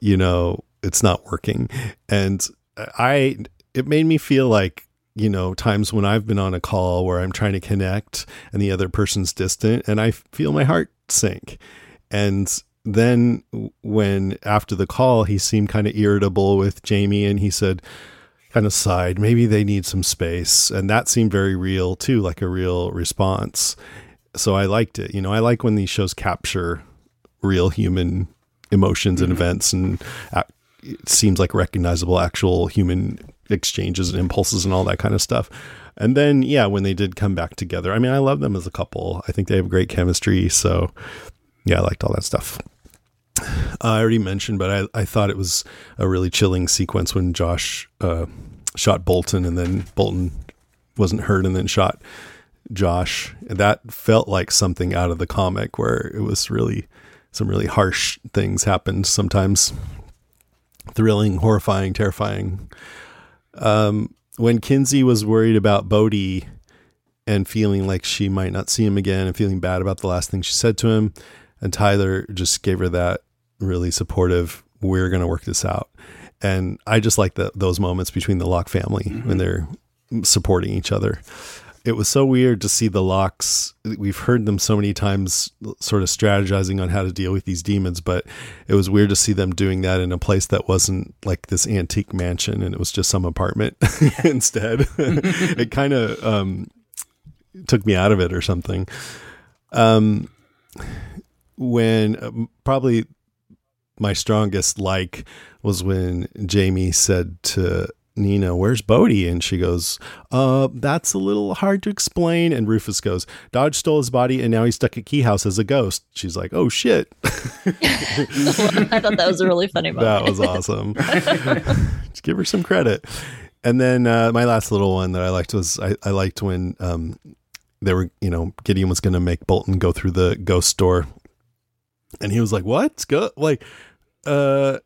you know it's not working and i it made me feel like you know times when i've been on a call where i'm trying to connect and the other person's distant and i feel my heart sink. And then when after the call he seemed kind of irritable with jamie and he said kind of sighed maybe they need some space. And that seemed very real too like a real response. So i liked it. You know i like when these shows capture real human emotions and mm-hmm. events and it seems like recognizable actual human exchanges and impulses and all that kind of stuff and then yeah when they did come back together i mean i love them as a couple i think they have great chemistry so yeah i liked all that stuff I already mentioned, but I, I thought it was a really chilling sequence when Josh uh, shot Bolton and then Bolton wasn't hurt and then shot Josh. And that felt like something out of the comic where it was really some really harsh things happened sometimes. Thrilling, horrifying, terrifying. Um, when Kinsey was worried about Bode and feeling like she might not see him again and feeling bad about the last thing she said to him, and Tyler just gave her that really supportive, we're going to work this out. And I just like the, those moments between the Locke family mm-hmm. when they're supporting each other. It was so weird to see the Lockes. We've heard them so many times, sort of strategizing on how to deal with these demons, but it was weird to see them doing that in a place that wasn't like this antique mansion and it was just some apartment instead. it kind of um, took me out of it or something. Um, when um, probably my strongest like was when Jamie said to Nina, where's Bode? And she goes, uh, that's a little hard to explain. And Rufus goes, Dodge stole his body and now he's stuck at Key House as a ghost. She's like, oh shit. I thought that was a really funny moment. that was awesome. Just give her some credit. And then uh, my last little one that I liked was I, I liked when um, they were, you know, Gideon was going to make Bolton go through the ghost door. And he was like, what? Go like, uh,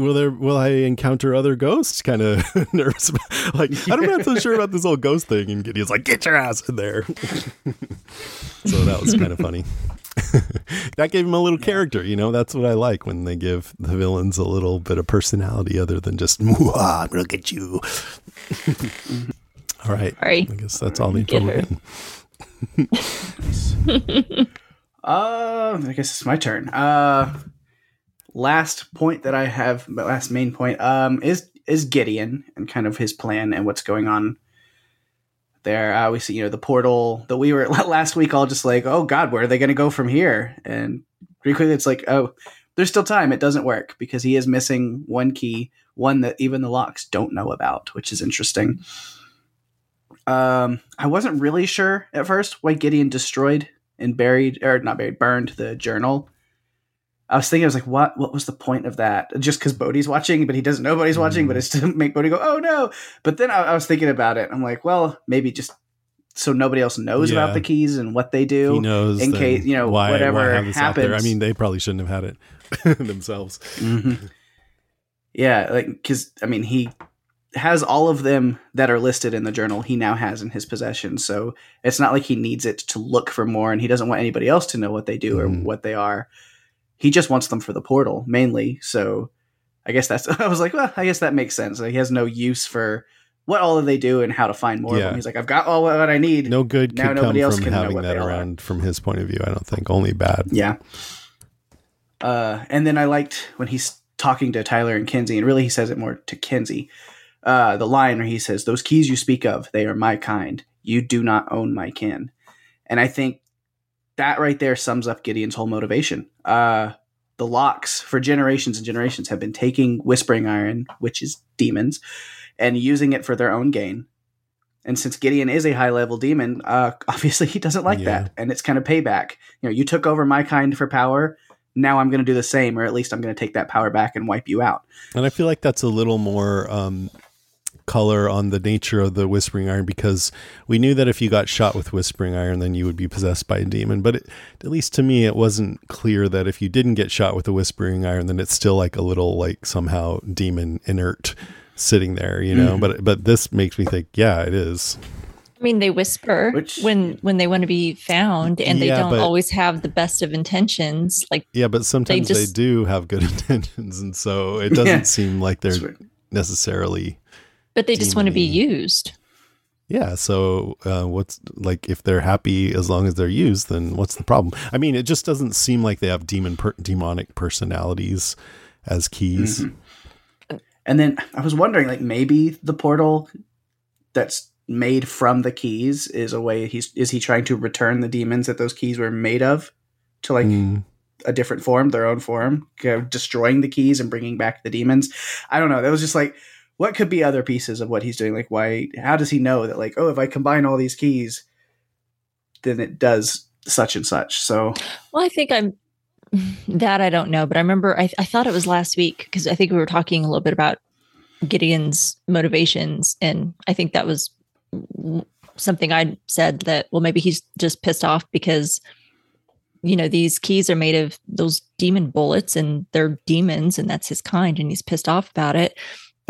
will there will I encounter other ghosts? Kind of nervous. like I'm not so sure about this whole ghost thing. And Gideon's like, get your ass in there. so that was kind of funny. that gave him a little character, you know. That's what I like when they give the villains a little bit of personality, other than just "I'm gonna get you." all right, Sorry. I guess that's all the info. uh, I guess it's my turn. Uh, last point that I have, last main point, um, is is Gideon and kind of his plan and what's going on there. Uh, we see, you know, the portal that we were last week, all just like, oh God, where are they going to go from here? And pretty quickly, it's like, oh, there's still time. It doesn't work because he is missing one key, one that even the Lockes don't know about, which is interesting. Um, I wasn't really sure at first why Gideon destroyed and buried, or not buried, burned the journal I was thinking, I was like, what? What was the point of that? Just because Bode's watching, but he doesn't know Bode's watching, but mm. it's to make Bode go, oh no. But then I, I, was thinking about it. I'm like, well, maybe just so nobody else knows yeah. about the keys and what they do. He knows in case you know why, whatever why happens. I mean, they probably shouldn't have had it themselves. Mm-hmm. Yeah, like because I mean, he has all of them that are listed in the journal. He now has in his possession, so it's not like he needs it to look for more, and he doesn't want anybody else to know what they do mm. or mm-hmm. what they are he just wants them for the portal mainly. So I guess that's I was like, well, I guess that makes sense. Like, he has no use for what all of they do and how to find more yeah. of them. He's like, I've got all what I need. No good now nobody else can having that around are. from his point of view. I don't think only bad. Yeah. Uh, and then I liked when he's talking to Tyler and Kinsey, and really he says it more to Kinsey. Uh, the line where he says, "Those keys you speak of, they are my kind. You do not own my kin." And I think that right there sums up Gideon's whole motivation. Uh, the Lockes for generations and generations have been taking Whispering Iron, which is demons, and using it for their own gain. And since Gideon is a high level demon, uh, obviously he doesn't like yeah. that, and it's kind of payback. You know, you took over my kind for power. Now I'm going to do the same, or at least I'm going to take that power back and wipe you out. And I feel like that's a little more um, color on the nature of the whispering iron because we knew that if you got shot with whispering iron then you would be possessed by a demon but it, at least to me it wasn't clear that if you didn't get shot with the whispering iron then it's still like a little like somehow demon inert sitting there you know mm. but but this makes me think yeah it is I mean, they whisper Which, when when they want to be found, and yeah, they don't but, always have the best of intentions. Like, yeah, but sometimes they, just, they do have good intentions, and so it doesn't yeah. seem like they're necessarily but they just want to be used. Yeah. So, uh, what's like if they're happy as long as they're used, then what's the problem? I mean, it just doesn't seem like they have demon per- demonic personalities as keys. Mm-hmm. And then I was wondering, like maybe the portal that's made from the keys is a way he's is he trying to return the demons that those keys were made of to like mm. a different form, their own form, destroying the keys and bringing back the demons. I don't know. That was just like what could be other pieces of what he's doing? Like, why? How does he know that? Like, oh, if I combine all these keys, then it does such and such. So, well, I think I'm that I don't know, but I remember I, I thought it was last week because I think we were talking a little bit about Gideon's motivations, and I think that was something I said that well maybe he's just pissed off because you know these keys are made of those demon bullets and they're demons and that's his kind and he's pissed off about it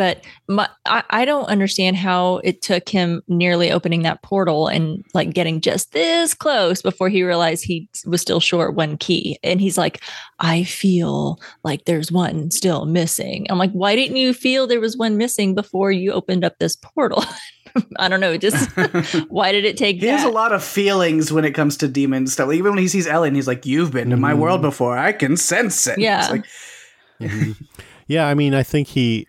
But my, I, I don't understand how it took him nearly opening that portal and like getting just this close before he realized he was still short one key. And he's like, I feel like there's one still missing. I'm like, why didn't you feel there was one missing before you opened up this portal? I don't know. Just why did it take? He has a lot of feelings when it comes to demon stuff. Like, even when he sees Ellen, he's like, "You've been to my world before. I can sense it." Yeah. It's like, Mm-hmm. Yeah, I mean, I think he,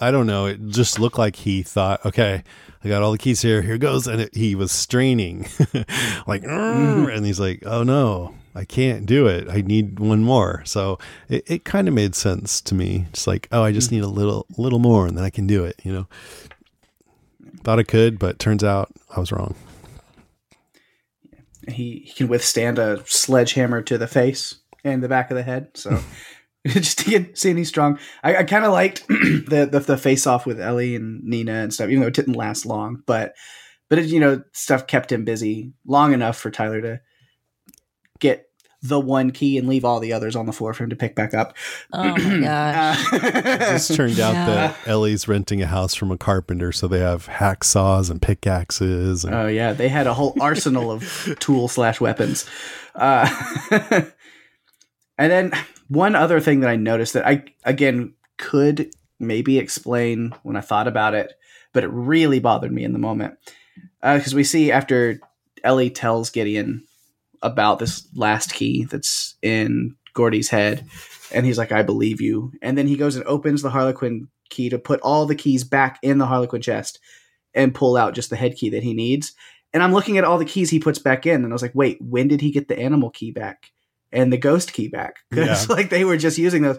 I don't know, it just looked like he thought, okay, I got all the keys here, here goes. And it, he was straining, like, "Arr," mm-hmm. and he's like, oh no, I can't do it. I need one more. So it, it kind of made sense to me. Just like, oh, I just mm. need a little, little more and then I can do it, you know? Thought I could, but turns out I was wrong. he, he can withstand a sledgehammer to the face and the back of the head. So just to get seeing he's strong. I, I kind of liked the, the the face off with Ellie and Nina and stuff, even though it didn't last long. But but it, you know stuff kept him busy long enough for Tyler to get the one key and leave all the others on the floor for him to pick back up. Oh my gosh. This turned out Yeah. that Ellie's renting a house from a carpenter, so they have hacksaws and pickaxes. And, Oh yeah, they had a whole arsenal of tool slash weapons. Uh, and then one other thing that I noticed that I again could maybe explain when I thought about it, but it really bothered me in the moment uh, because we see after Ellie tells Gideon about this last key that's in Gordy's head, and he's like, "I believe you," and then he goes and opens the Harlequin key to put all the keys back in the Harlequin chest and pull out just the head key that he needs. And I'm looking at all the keys he puts back in, and I was like, wait, when did he get the animal key back and the ghost key back? Because Yeah. like they were just using those.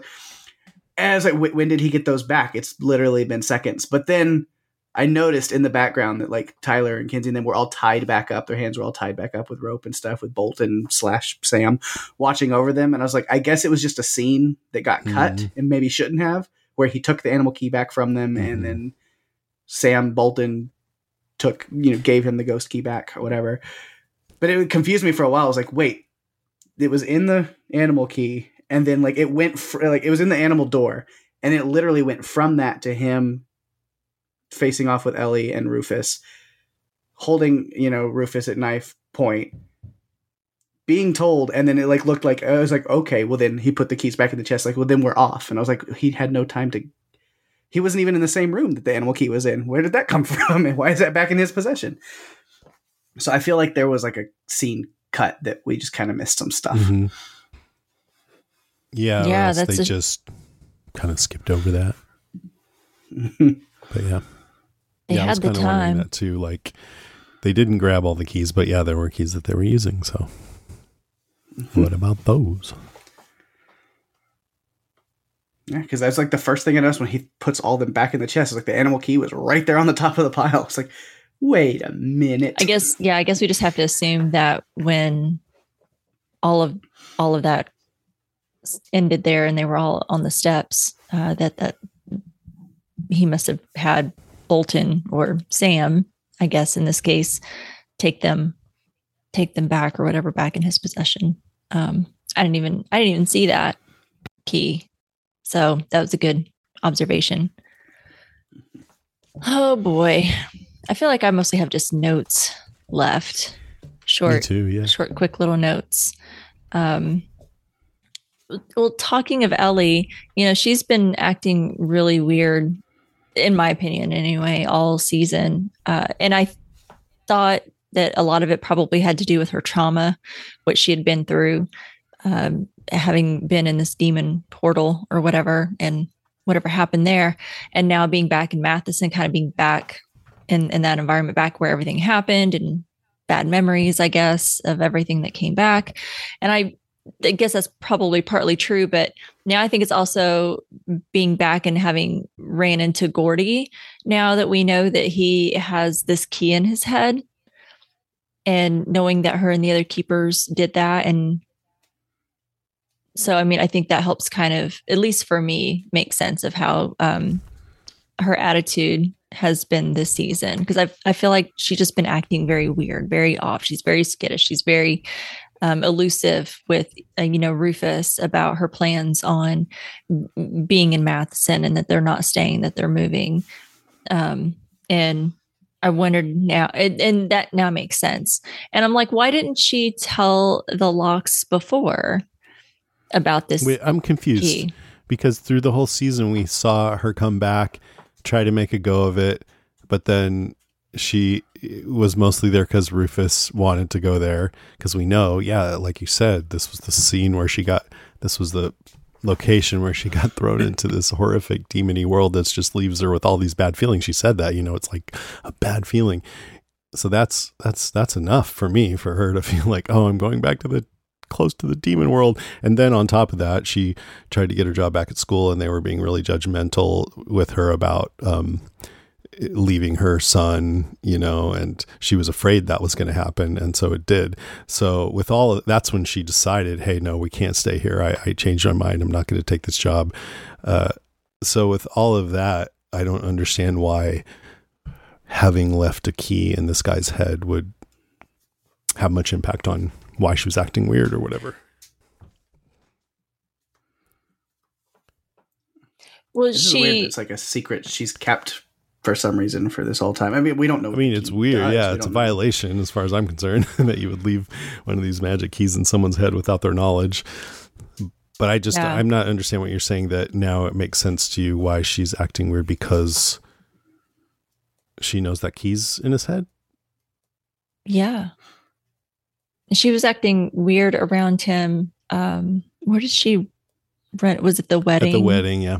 And I was like, when did he get those back? It's literally been seconds. But then I noticed in the background that like Tyler and Kinsey and them were all tied back up. Their hands were all tied back up with rope and stuff with Bolton slash Sam watching over them. And I was like, I guess it was just a scene that got cut Mhm. and maybe shouldn't have, where he took the animal key back from them Mhm. and then Sam Bolton took, you know, gave him the ghost key back or whatever. But it confused me for a while. I was like, wait, it was in the animal key and then like it went fr- like it was in the animal door and it literally went from that to him facing off with Ellie and Rufus holding, you know, Rufus at knife point being told and then it like looked like I was like okay well then he put the keys back in the chest like well then we're off and I was like he had no time to he wasn't even in the same room that the animal key was in. Where did that come from and why is that back in his possession? So I feel like there was like a scene cut that we just kind of missed some stuff Mhm. Yeah, Yeah, yeah that's they a- just kind of skipped over that. But yeah, They yeah, I was had the kinda wondering time. that too. Like they didn't grab all the keys, but yeah, there were keys that they were using. So what about those? Yeah, because that's like the first thing I noticed when he puts all them back in the chest. It's like the animal key was right there on the top of the pile. It's like, wait a minute. I guess yeah, I guess we just have to assume that when all of all of that ended there and they were all on the steps, uh, that that he must have had Bolton or Sam, I guess in this case, take them take them back or whatever back in his possession. Um, I didn't even I didn't even see that key. So that was a good observation. Oh boy. I feel like I mostly have just notes left. Short, too. Yeah. short, quick little notes. Um, well, talking of Ellie, you know, she's been acting really weird, in my opinion, anyway, all season. Uh, and I thought that a lot of it probably had to do with her trauma, what she had been through, um, having been in this demon portal or whatever, and whatever happened there. And now being back in Matheson, kind of being back in, in that environment, back where everything happened and bad memories, I guess, of everything that came back. And I, I guess that's probably partly true, but now I think it's also being back and having ran into Gordy now that we know that he has this key in his head and knowing that her and the other keepers did that. And so, I mean, I think that helps kind of, at least for me, make sense of how um, her attitude has been this season because I I feel like she's just been acting very weird, very off. She's very skittish. She's very um, elusive with uh, you know Rufus about her plans on being in Matheson and that they're not staying, that they're moving. Um, and I wondered now, and, and that now makes sense. And I'm like, why didn't she tell the Lockes before about this? Wait, I'm confused key? because through the whole season we saw her come back, try to make a go of it, but then she was mostly there because Rufus wanted to go there because we know, yeah, like you said, this was the scene where she got this was the location where she got thrown into this horrific demony world that just leaves her with all these bad feelings. She said that, you know, it's like a bad feeling. So that's that's that's enough for me for her to feel like, oh, I'm going back to the close to the demon world. And then on top of that, she tried to get her job back at school and they were being really judgmental with her about um leaving her son, you know, and she was afraid that was going to happen. And so it did. So, with all of that's when she decided, hey, no, we can't stay here. I, I changed my mind. I'm not going to take this job. Uh, so, with all of that, I don't understand why having left a key in this guy's head would have much impact on why she was acting weird or whatever. Was This is weird. she? It's like a secret she's kept for some reason for this whole time. I mean, we don't know. I mean, it's weird. does. Yeah, We it's a don't know. violation as far as I'm concerned that you would leave one of these magic keys in someone's head without their knowledge. But I just, Yeah. I'm not understanding what you're saying that now it makes sense to you why she's acting weird because she knows that key's in his head. Yeah. She was acting weird around him. Um, where did she rent? Was it the wedding? At the wedding, yeah.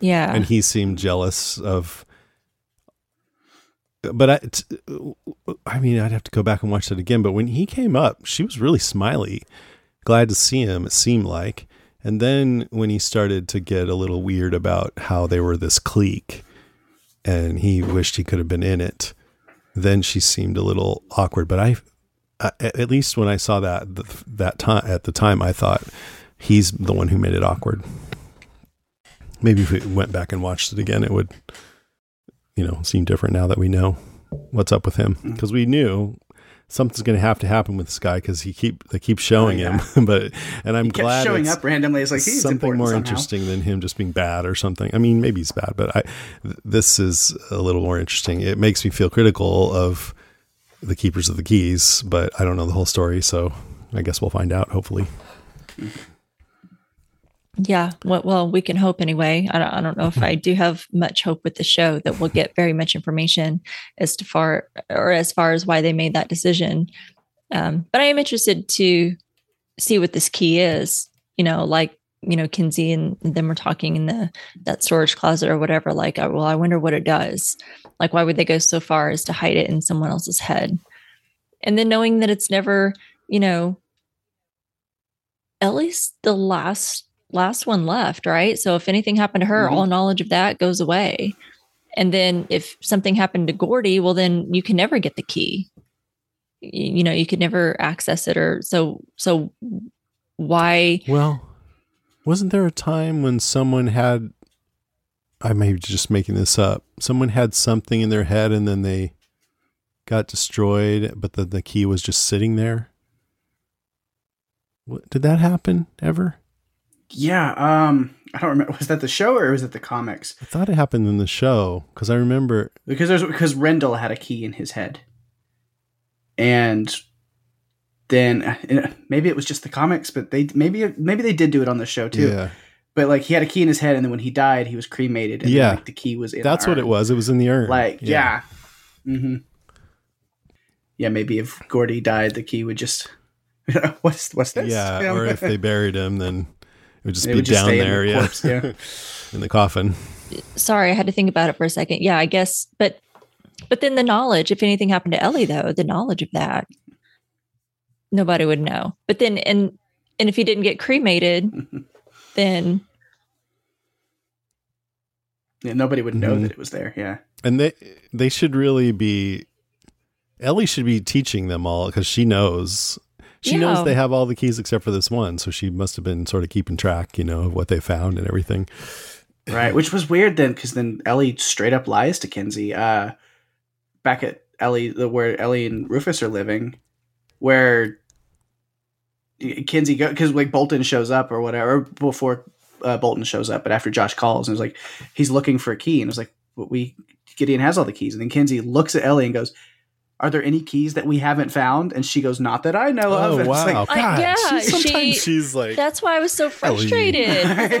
Yeah. and he seemed jealous of but I, t- I mean i'd have to go back and watch that again but when he came up she was really smiley glad to see him it seemed like and then when he started to get a little weird about how they were this clique and he wished he could have been in it then she seemed a little awkward but i, I at least when i saw that th- that time at the time i thought he's the one who made it awkward maybe if we went back and watched it again, it would, you know, seem different now that we know what's up with him. Mm-hmm. Because we knew something's going to have to happen with this guy because he keep they keep showing Oh, him. but and I'm glad showing up randomly. It's like he's something more somehow. interesting than him just being bad or something. I mean, maybe he's bad, but I th- this is a little more interesting. It makes me feel critical of the keepers of the keys, but I don't know the whole story, so I guess we'll find out. Hopefully, Yeah. Well, we can hope anyway. I don't, I don't know if I do have much hope with the show that we'll get very much information as to far or as far as why they made that decision. Um, but I am interested to see what this key is. You know, like you know, Kinsey and them were talking in the that storage closet or whatever. Like, uh, well, I wonder what it does. Like, why would they go so far as to hide it in someone else's head? And then knowing that it's never, you know, Ellie's the last last one left, right? So if anything happened to her, Mhm. all knowledge of that goes away. And then if something happened to Gordy, well then you can never get the key. You know, you could never access it or so so why Well, wasn't there a time when someone had I may be just making this up. Someone had something in their head and then they got destroyed, but then the key was just sitting there. What, did that happen ever? Yeah. Um, I don't remember. Was that the show or was it the comics? I thought it happened in the show because I remember. Because there's because Rendell had a key in his head, and then uh, maybe it was just the comics, but they maybe maybe they did do it on the show too. Yeah, But like he had a key in his head, and then when he died, he was cremated. And Yeah. then, like, the key was in. that's the what it was. It was in the urn. Like yeah. Mm-hmm. Yeah, maybe if Gordy died, the key would just. what's what's this? Yeah, You know? or if they buried him, then it would just It be would just down stay in the there, yeah, corpse, yeah. in the coffin. sorry, I had to think about it for a second. Yeah, I guess but but then the knowledge, if anything happened to Ellie though, the knowledge of that nobody would know. But then and and if he didn't get cremated, then Yeah, nobody would know Mhm. that it was there. Yeah. And they they should really be. Ellie should be teaching them all because she knows. She Yeah. knows they have all the keys except for this one, so she must have been sort of keeping track, you know, of what they found and everything. Right, which was weird then, because then Ellie straight up lies to Kinsey. Uh, back at Ellie, the where Ellie and Rufus are living, where Kinsey go because like Bolton shows up or whatever before uh, Bolton shows up, but after Josh calls and it's like he's looking for a key and it's like well, we Gideon has all the keys and then Kinsey looks at Ellie and goes, "Are there any keys that we haven't found?" And she goes, "Not that I know of." Oh And wow! like, I- God, yeah, she's, sometimes she- she's like, That's why I was so frustrated.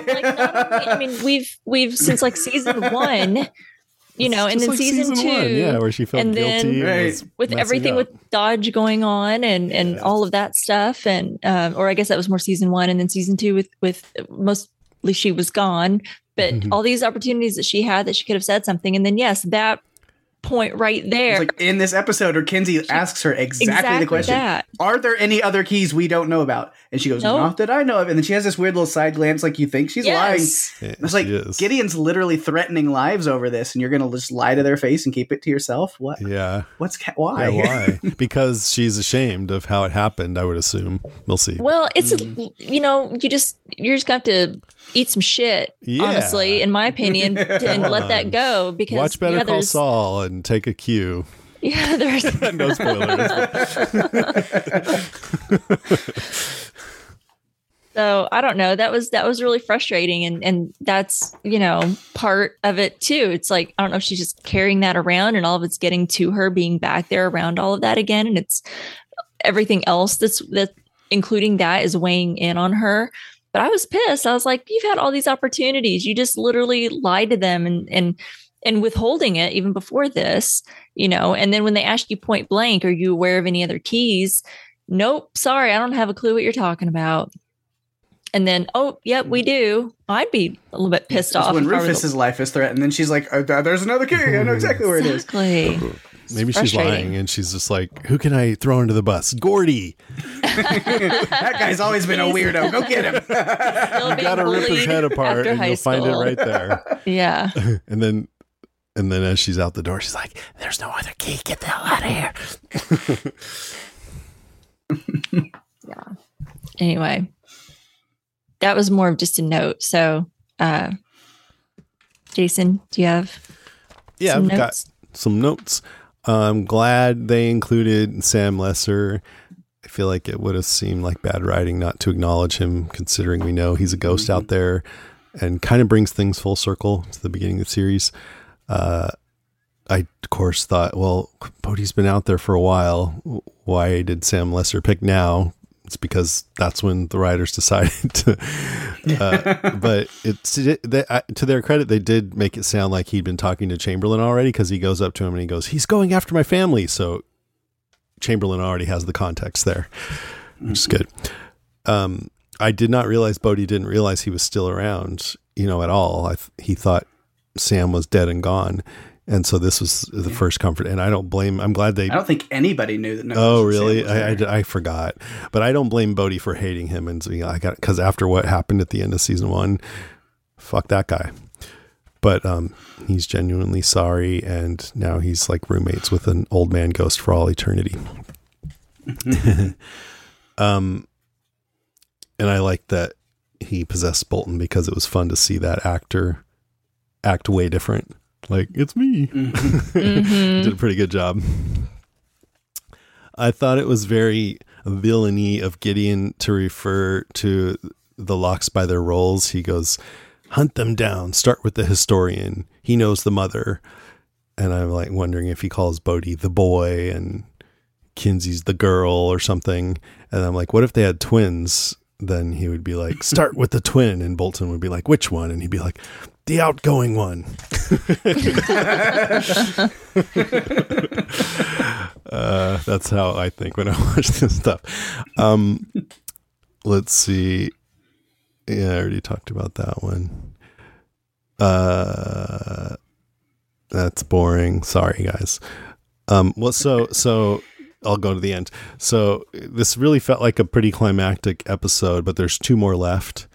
Like, not only- I mean, we've we've since like season one, you know, and then like season, two, one, yeah, where she felt and then- guilty and Right. with everything up. with Dodge going on and and Yeah. all of that stuff, and um, or I guess that was more season one, and then season two with with mostly she was gone, but Mhm. all these opportunities that she had that she could have said something, and then yes, that point right there, like in this episode, or Kinsey asks her exactly, the question: that. Are there any other keys we don't know about? And she goes, No. "Not that I know of." And then she has this weird little side glance, like you think she's lying. Yes. Yeah, It's like is. Gideon's literally threatening lives over this, and you're gonna just lie to their face and keep it to yourself. What? Yeah. What's ca- why? Yeah, why? because she's ashamed of how it happened, I would assume. We'll see. Well, it's Mm. you know you just you're just going to have to eat some shit, Yeah. honestly, in my opinion, and let that go because Watch Better yeah, Call Saul and take a cue. Yeah, there's no spoilers. so I don't know. That was that was really frustrating, and and that's you know part of it too. It's like I don't know if she's just carrying that around, and all of it's getting to her being back there around all of that again, and it's everything else that's that including that is weighing in on her. But I was pissed. I was like, you've had all these opportunities. You just literally lied to them and and and withholding it even before this, you know. And then when they ask you point blank, are you aware of any other keys? Nope, sorry, I don't have a clue what you're talking about. And then, oh, yep, we do. I'd be a little bit pissed off. when were the- Rufus's life is threatened, then she's like, oh, "There's another key. I know exactly where it is." Exactly. Maybe she's lying and she's just like, who can I throw under the bus? Gordy. that guy's always been a weirdo. Go get him. You gotta rip his head apart and you'll find it right there. Yeah. And then and then as she's out the door, she's like, There's no other key. Get the hell out of here. Yeah. Anyway, that was more of just a note. So, uh, Jason, do you have Yeah, some I've got some notes. I'm glad they included Sam Lesser. I feel like it would have seemed like bad writing not to acknowledge him, considering we know he's a ghost out there, and kind of brings things full circle to the beginning of the series. Uh, I of course thought, well, Bode's been out there for a while. Why did Sam Lesser pick now? It's because that's when the writers decided to. Uh, but it's they, to their credit, they did make it sound like he'd been talking to Chamberlain already because he goes up to him and he goes, "He's going after my family." So Chamberlain already has the context there, which is good. Um, I did not realize Bode didn't realize he was still around, you know, at all. I th- he thought Sam was dead and gone, and so this was the first comfort. And I don't blame. I'm glad they I don't think anybody knew that. No Oh, really? I, I. I forgot, but I don't blame Bode for hating him and being like, because after what happened at the end of season one, fuck that guy. But um, he's genuinely sorry, and now he's like roommates with an old man ghost for all eternity. um, and I like that he possessed Bolton because it was fun to see that actor act way different. Like it's me Mhm. did a pretty good job. I thought it was very villainy of Gideon to refer to the Lockes by their roles. He goes, "Hunt them down. Start with the historian. He knows the mother." And I'm like wondering if he calls Bode the boy and Kinsey's the girl or something. And I'm like, what if they had twins? Then he would be like, "Start with the twin," and Bolton would be like, "Which one?" And he'd be like, "The outgoing one." uh, that's how I think when I watch this stuff. Um, let's see. Yeah, I already talked about that one. Uh, that's boring. Sorry, guys. Um, well, so so I'll go to the end. So this really felt like a pretty climactic episode, but there's two more left.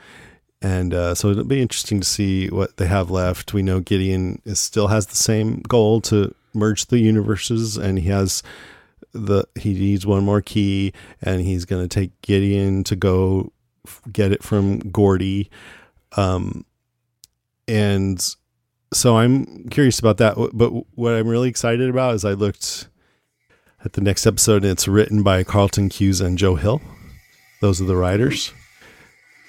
And uh, so it'll be interesting to see what they have left. We know Gideon is, still has the same goal to merge the universes, and he has the he needs one more key, and he's going to take Gideon to go f- get it from Gordy. Um, and so I'm curious about that. But what I'm really excited about is I looked at the next episode, and it's written by Carlton Cuse and Joe Hill. Those are the writers,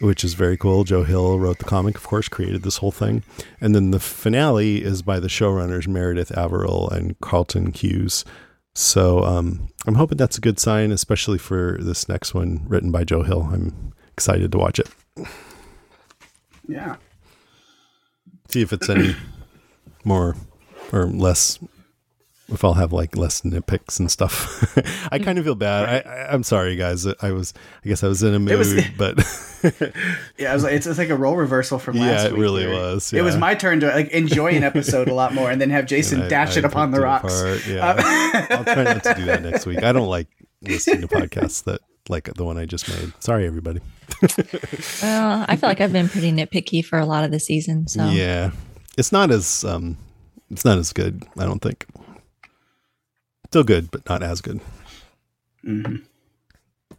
which is very cool. Joe Hill wrote the comic, of course, created this whole thing. And then the finale is by the showrunners Meredith Averill and Carlton Cuse. So um, I'm hoping that's a good sign, especially for this next one written by Joe Hill. I'm excited to watch it. Yeah. See if it's any more or less. If I'll have like less nitpicks and stuff, I kind of feel bad. I, I, I'm sorry, guys. I was, I guess I was in a mood, was- but Yeah, it was like, it's, it's like a role reversal from last Yeah, it week really where was, It was my turn to like enjoy an episode a lot more and then have Jason I- dash I it upon the rocks. apart, Yeah, I'll try not to do that next week. I don't like listening to podcasts that like the one I just made. Sorry, everybody. Well, I feel like I've been pretty nitpicky for a lot of the season. So Yeah, it's not as um, it's not as good. I don't think. Still good, but not as good.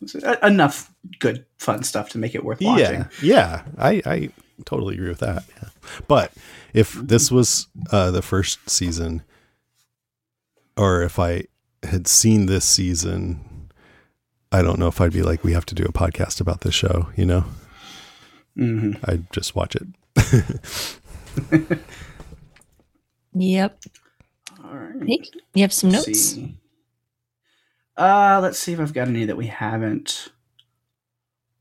So, e- enough good fun stuff to make it worth watching. Yeah, yeah, I I totally agree with that. Yeah. But if this was uh, the first season, or if I had seen this season, I don't know if I'd be like, we have to do a podcast about this show. You know, hmm I'd just watch it. Yep. All right. Hey, you have some Let's notes? see. Uh, let's see if I've got any that we haven't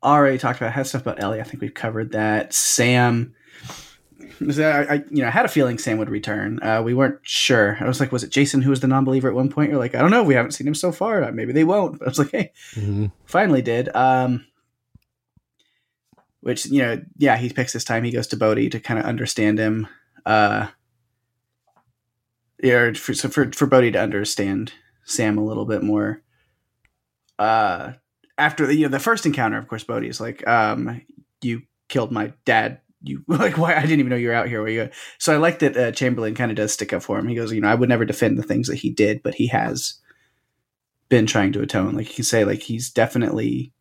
already talked about. I had stuff about Ellie. I think we've covered that. Sam. was that- I, I, you know, I had a feeling Sam would return. Uh, we weren't sure. I was like, was it Jason who was the non-believer at one point? You're like, I don't know. We haven't seen him so far. Uh, Maybe they won't. But I was like, hey, Mhm. finally did. Um, which you know, yeah, he picks this time. He goes to Bode to kind of understand him. Uh, yeah, for, so for for Bode to understand Sam a little bit more. Uh, after the you know the first encounter, of course, Bode is like, um, "You killed my dad." You like why I didn't even know you were out here. Where you? So I like that uh, Chamberlain kind of does stick up for him. He goes, you know, I would never defend the things that he did, but he has been trying to atone. Like he can say, like he's definitely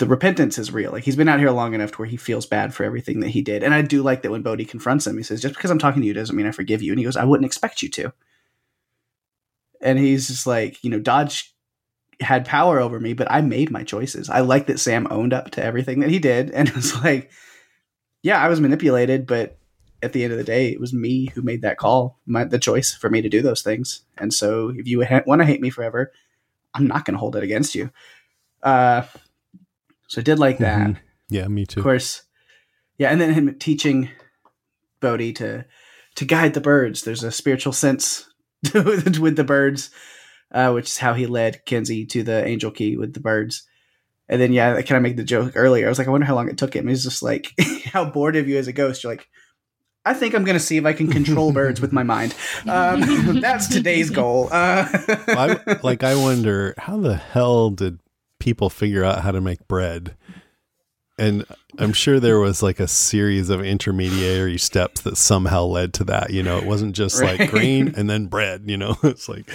the repentance is real. Like he's been out here long enough to where he feels bad for everything that he did. And I do like that when Bode confronts him, he says, "Just because I'm talking to you doesn't mean I forgive you." And he goes, "I wouldn't expect you to." And he's just like, you know, Dodge had power over me, but I made my choices. I like that Sam owned up to everything that he did, and it was like, yeah, I was manipulated, but at the end of the day, it was me who made that call, my, the choice for me to do those things. And so, if you ha- want to hate me forever, I'm not going to hold it against you. Uh, so I did like that. Mhm. Yeah, me too. Of course. Yeah, and then him teaching Bode to to guide the birds. There's a spiritual sense with the birds, uh, which is how he led Kinsey to the angel key with the birds. And then yeah, can I kind of made the joke earlier. I was like, I wonder how long it took him. He's just like, how bored of you as a ghost? You're like, I think I'm going to see if I can control birds with my mind. Um, that's today's goal. Uh, I, like I wonder how the hell did people figure out how to make bread? And I'm sure there was like a series of intermediary steps that somehow led to that. You know, it wasn't just Right. like grain and then bread. You know, it's like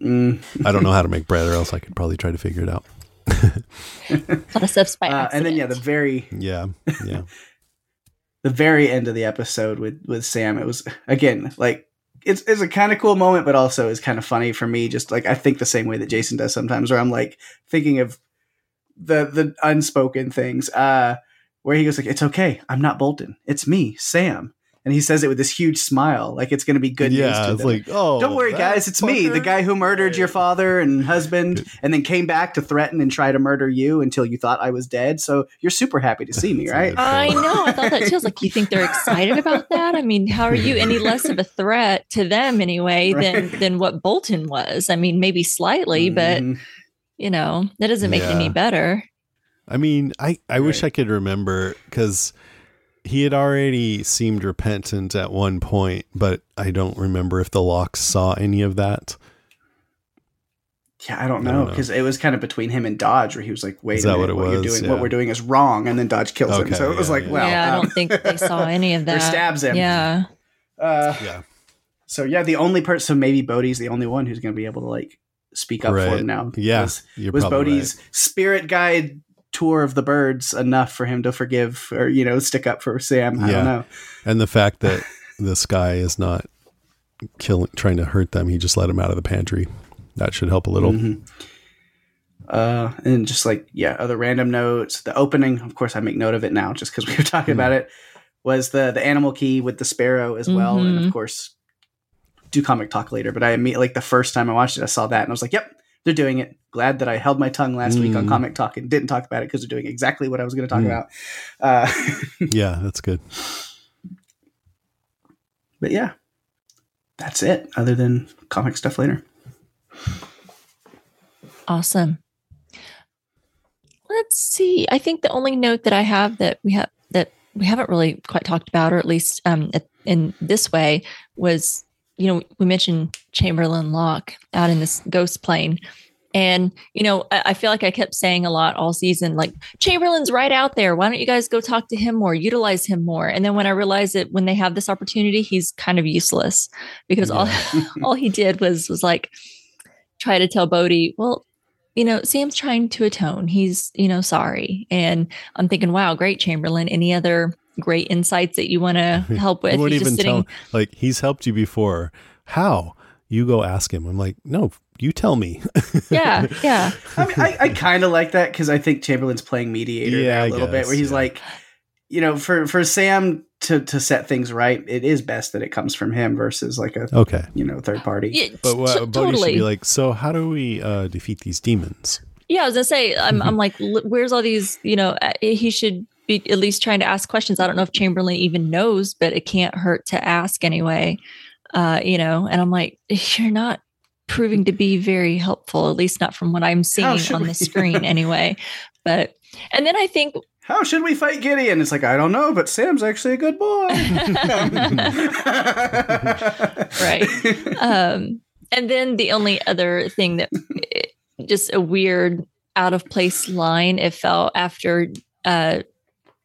mm, I don't know how to make bread, or else I could probably try to figure it out. A lot of stuff's by uh, and then yeah, the very Yeah, yeah, the very end of the episode with with Sam, it was again like it's it's a kind of cool moment, but also is kind of funny for me. Just like I think the same way that Jason does sometimes, where I'm like thinking of the the unspoken things. Uh, where he goes like, "It's okay, I'm not Bolton. It's me, Sam," and he says it with this huge smile, like it's going to be good news. yeah. It's them. like oh, Don't worry, guys. It's me, the guy who murdered your father and husband, and then came back to threaten and try to murder you until you thought I was dead. So you're super happy to see me, right? I know. I thought that too. I was like, you think they're excited about that? I mean, how are you any less of a threat to them anyway than Right. than what Bolton was? I mean, maybe slightly, but Mhm. you know, that doesn't make it any better. I mean, I, I wish I could remember because he had already seemed repentant at one point, but I don't remember if the Lockes saw any of that. Yeah, I don't know because it was kind of between him and Dodge, where he was like, "Wait, Is a that minute, what what, it you're was? doing, Yeah. what we're doing is wrong," and then Dodge kills him. Okay, So it was like, yeah. well, yeah, I um, don't think they saw any of or that. stabs him. Yeah. Uh, Yeah. so yeah, the only person, so maybe Bode's the only one who's going to be able to like speak up for him now. Yeah. was, was probably Bode's spirit guide tour of the birds enough for him to forgive or you know stick up for Sam? I Yeah. don't know. And the fact that this guy is not killing, trying to hurt them, he just let him out of the pantry. That should help a little. Mhm. Uh, and just like yeah, other random notes. The opening, of course, I make note of it now just because we were talking Hmm. about it. Was the the animal key with the sparrow as well, and Mhm. of course, do comic talk later. But I immediately like the first time I watched it, I saw that and I was like, "Yep, they're doing it." Glad that I held my tongue last week on Mm. comic talk and didn't talk about it because they're doing exactly what I was going to talk Mm. about. Uh, Yeah, that's good. but yeah, that's it. Other than comic stuff later. Awesome. Let's see. I think the only note that I have that we have that we haven't really quite talked about, or at least um, in this way, was you know we mentioned Chamberlain Locke out in this ghost plane, and you know I, I feel like I kept saying a lot all season, like Chamberlain's right out there. Why don't you guys go talk to him more, utilize him more? And then when I realized that when they have this opportunity, he's kind of useless because all all he did was was like try to tell Bode, well, you know, Sam's trying to atone. He's, you know, sorry. And I'm thinking, wow, great, Chamberlain. Any other great insights that you want to help with? He won't He's even sitting. tell. Like he's helped you before. How? You go ask him. I'm like, no, you tell me. Yeah, yeah. I mean, I, I kind of like that because I think Chamberlain's playing mediator Yeah, there I a little bit, where he's yeah. like, you know, for for Sam to to set things right, it is best that it comes from him versus like a okay. you know third party. Yeah, But t- what Bode should be like, so how do we uh, defeat these demons? Yeah, I was gonna say, I'm, I'm like, where's all these? You know, uh, he should be at least trying to ask questions. I don't know if Chamberlain even knows, but it can't hurt to ask anyway. Uh, you know, and I'm like, you're not proving to be very helpful, at least not from what I'm seeing on we- the screen anyway. But and then I think How should we fight Gideon? It's like I don't know, but Sam's actually a good boy. right. um, and then the only other thing that just a weird out of place line it felt after uh,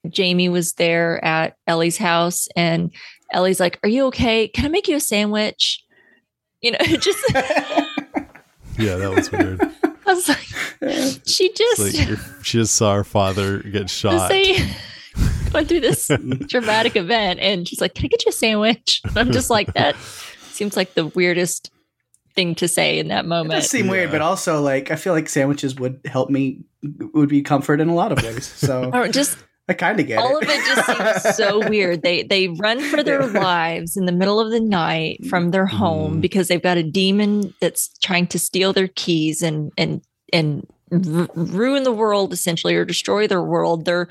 Jamie was there at Ellie's house and Ellie's like, "Are you okay? Can I make you a sandwich?" You know, just Yeah, that was weird. I was like, she just like she just saw her father get shot. say going through this dramatic event and she's like, Can I get you a sandwich? And I'm just like, that seems like the weirdest thing to say in that moment. It moment. does seem weird, but also like I feel like sandwiches would help me would be comfort in a lot of ways. So Or just I kind of get all it. of it just seems so weird. They they run for their lives in the middle of the night from their home Mhm. because they've got a demon that's trying to steal their keys and and and ru- ruin the world essentially or destroy their world. Their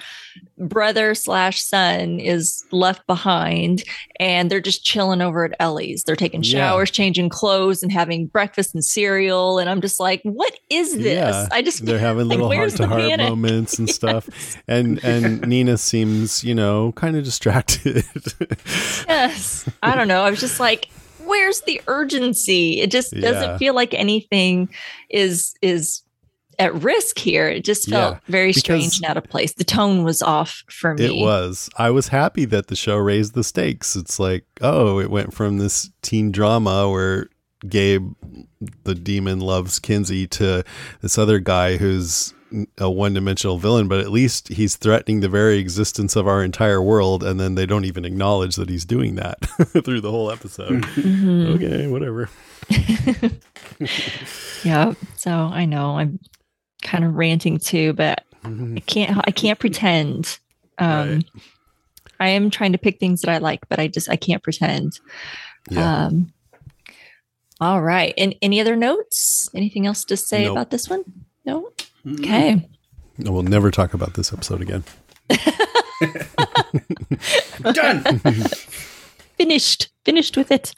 brother slash son is left behind and they're just chilling over at Ellie's. They're taking Yeah. showers, changing clothes, and having breakfast and cereal. And I'm just like, what is this? Yeah, I just They're having like, little heart to heart moments and stuff. And and Nina seems, you know, kind of distracted. yes i don't know i was just like where's the urgency it just doesn't feel like anything is is at risk here it just felt Yeah, very strange and out of place the tone was off for me It was. I was happy that the show raised the stakes. It's like, oh, it went from this teen drama where Gabe, the demon, loves Kinsey to this other guy who's a one dimensional villain, but at least he's threatening the very existence of our entire world. And then they don't even acknowledge that he's doing that through the whole episode. Mhm. okay, whatever. yeah so i know i'm kind of ranting too but i can't i can't pretend. Um Right. i am trying to pick things that i like but i just i can't pretend. Yeah. um all right. And any other notes? Anything else to say Nope. about this one? No? Okay. No, we'll never talk about this episode again. Done. finished. Finished with it.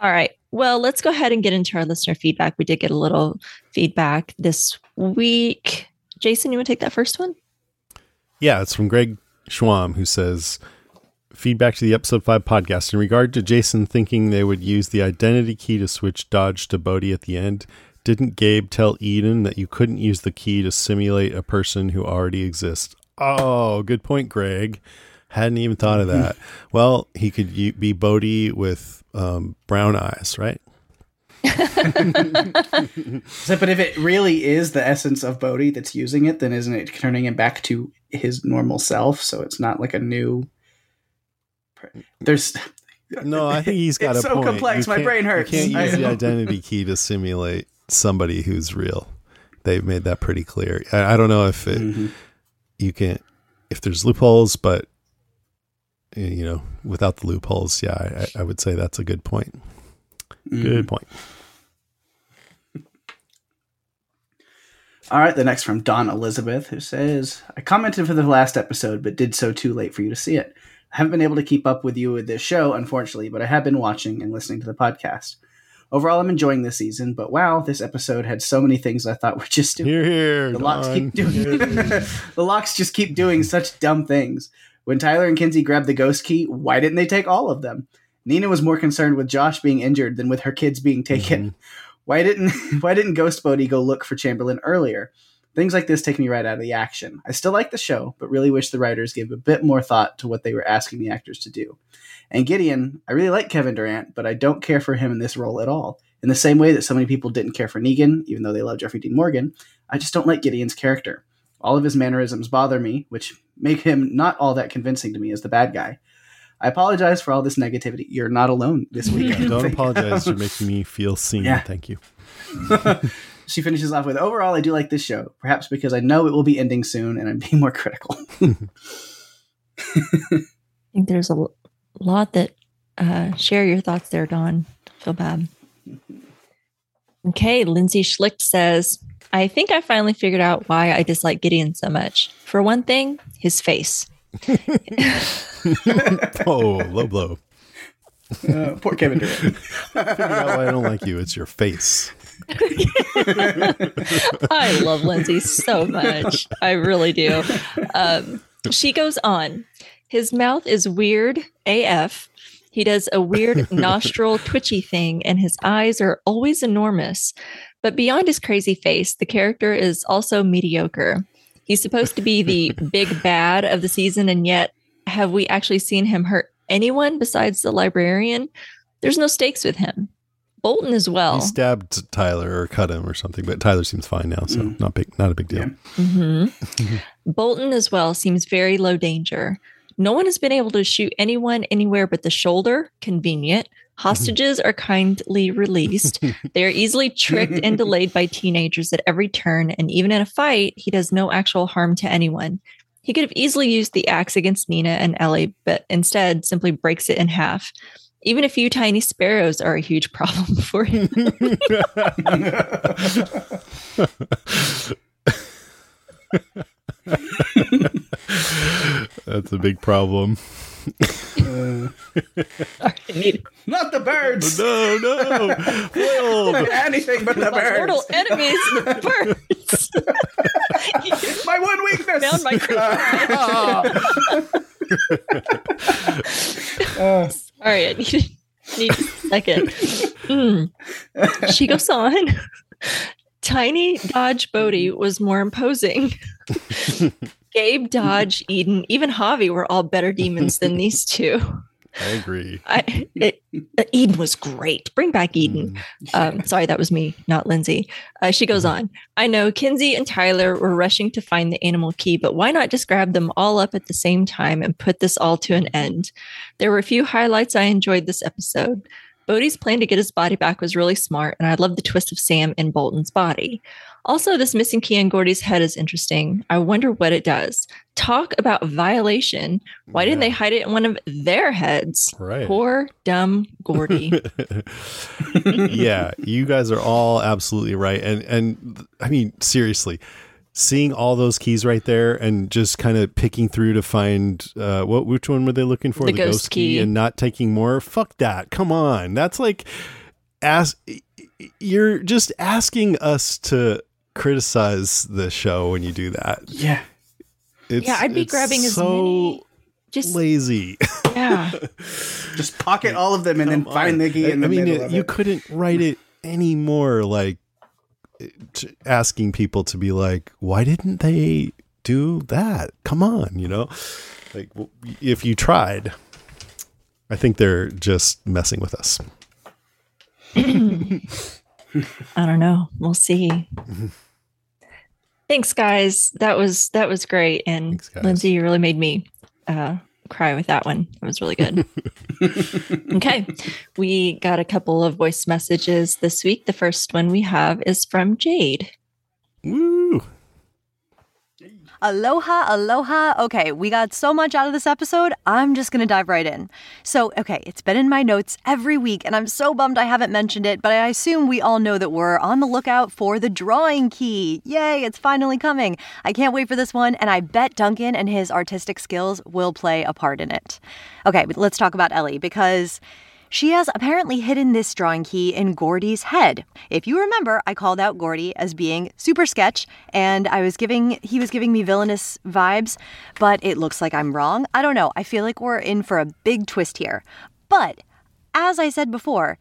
All right well let's go ahead and get into our listener feedback we did get a little feedback this week jason you want to take that first one Yeah, it's from Greg Schwam, who says feedback to the episode five podcast in regard to Jason thinking they would use the identity key to switch Dodge to Bode at the end. Didn't Gabe tell Eden that you couldn't use the key to simulate a person who already exists? Oh, good point, Greg. Hadn't even thought of that. well, he could be Bode with um, brown eyes, right? So, but if it really is the essence of Bode that's using it, then isn't it turning him back to his normal self? So it's not like a new. There's No, I think he's got It's a so point. complex, my brain hurts. You can't use the identity key to simulate somebody who's real. they've made that pretty clear. I, I don't know if it, Mhm. you can if there's loopholes, but you know, without the loopholes, yeah, I, I would say that's a good point. Mhm. Good point. All right, the next from Dawn Elizabeth, who says, I commented for the last episode, but did so too late for you to see it. I haven't been able to keep up with you with this show, unfortunately, but I have been watching and listening to the podcast. Overall, I'm enjoying this season, but wow, this episode had so many things I thought were just stupid. Here, here. The Lockes keep doing the Lockes just keep doing such dumb things. When Tyler and Kinsey grabbed the ghost key, why didn't they take all of them? Nina was more concerned with Josh being injured than with her kids being taken. Mm-hmm. Why didn't why didn't Ghost Bode go look for Chamberlain earlier? Things like this take me right out of the action. I still like the show, but really wish the writers gave a bit more thought to what they were asking the actors to do. And Gideon, I really like Kevin Durand, but I don't care for him in this role at all. In the same way that so many people didn't care for Negan, even though they love Jeffrey Dean Morgan, I just don't like Gideon's character. All of his mannerisms bother me, which make him not all that convincing to me as the bad guy. I apologize for all this negativity. You're not alone this week. I Don't apologize. You're making me feel seen. Yeah. Thank you. she finishes off with Overall, I do like this show, perhaps because I know it will be ending soon and I'm being more critical. I think there's a lot that uh, share your thoughts there, Dawn. Feel bad. Okay, Lindsay Schlicht says, I think I finally figured out why I dislike Gideon so much. For one thing, his face. Oh, low blow. Uh, poor Kevin Durand. Out why I don't like you. It's your face. I love Lindsay so much. I really do. Um, she goes on. His mouth is weird AF. He does a weird nostril twitchy thing, and his eyes are always enormous. But beyond his crazy face, the character is also mediocre. He's supposed to be the big bad of the season, and yet, have we actually seen him hurt anyone besides the librarian? There's no stakes with him. Bolton as well. He stabbed Tyler or cut him or something, but Tyler seems fine now, so Mm. not big, not a big deal. Yeah. hmm Bolton as well seems very low danger. No one has been able to shoot anyone anywhere but the shoulder. Convenient. Mm-hmm. Hostages are kindly released. they are easily tricked and delayed by teenagers at every turn. And even in a fight, he does no actual harm to anyone. He could have easily used the axe against Nina and Ellie, but instead simply breaks it in half. Even a few tiny sparrows are a huge problem for him. That's a big problem. Uh, not the birds! No, no, Foiled. Anything but the my birds! mortal enemies, the birds. My one weakness! Found my Uh, Sorry, I need, need a second. Mm. She goes on. Tiny Dodge Bode was more imposing. Gabe, Dodge, Eden, even Javi were all better demons than these two. I agree. I, it, uh, Eden was great. Bring back Eden. Um, sorry, that was me, not Lindsay. Uh, she goes on. I know Kinsey and Tyler were rushing to find the animal key, but why not just grab them all up at the same time and put this all to an end? There were a few highlights I enjoyed this episode. Bode's plan to get his body back was really smart, and I love the twist of Sam in Bolton's body. Also, this missing key in Gordy's head is interesting. I wonder what it does. Talk about violation. Why didn't they hide it in one of their heads? Right. Poor, dumb Gordy. yeah, you guys are all absolutely right. And and I mean, seriously, seeing all those keys right there and just kind of picking through to find uh what which one were they looking for? The ghost key. and not taking more. Fuck that. Come on. That's like ask you're just asking us to criticize the show when you do that. yeah. It's, Yeah, I'd be it's grabbing as so many- Just lazy. yeah. Just pocket all of them and then Come find on. the key in the I mean, middle it- of you it. couldn't write it any more like t- asking people to be like, why didn't they do that? Come on, you know, like if you tried, I think they're just messing with us. I don't know. We'll see. Thanks, guys. That was that was great, and Thanks. Lindsay, you really made me uh, cry with that one. It was really good. okay, we got a couple of voice messages this week. The first one we have is from Jade. Woo! Aloha, aloha. Okay, we got so much out of this episode. I'm just going to dive right in. So, okay, it's been in my notes every week, and I'm so bummed I haven't mentioned it, but I assume we all know that we're on the lookout for the drawing key. Yay, it's finally coming. I can't wait for this one, and I bet Duncan and his artistic skills will play a part in it. Okay, but let's talk about Ellie because she has apparently hidden this drawing key in Gordy's head. If you remember, I called out Gordy as being super sketch, and I was giving he was giving me villainous vibes, but it looks like I'm wrong. I don't know. I feel like we're in for a big twist here. But as I said before,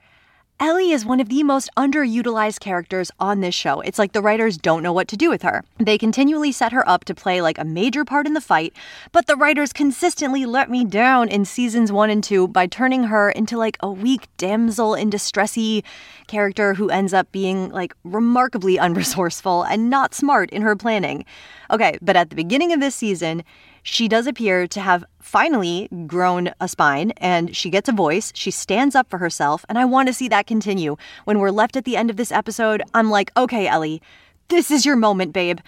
Ellie is one of the most underutilized characters on this show. It's like the writers don't know what to do with her. They continually set her up to play like a major part in the fight, but the writers consistently let me down in seasons one and two by turning her into like a weak damsel in distressy character who ends up being like remarkably unresourceful and not smart in her planning. Okay, but at the beginning of this season, she does appear to have finally grown a spine and she gets a voice. She stands up for herself, and I want to see that continue. When we're left at the end of this episode, I'm like, okay, Ellie, this is your moment, babe.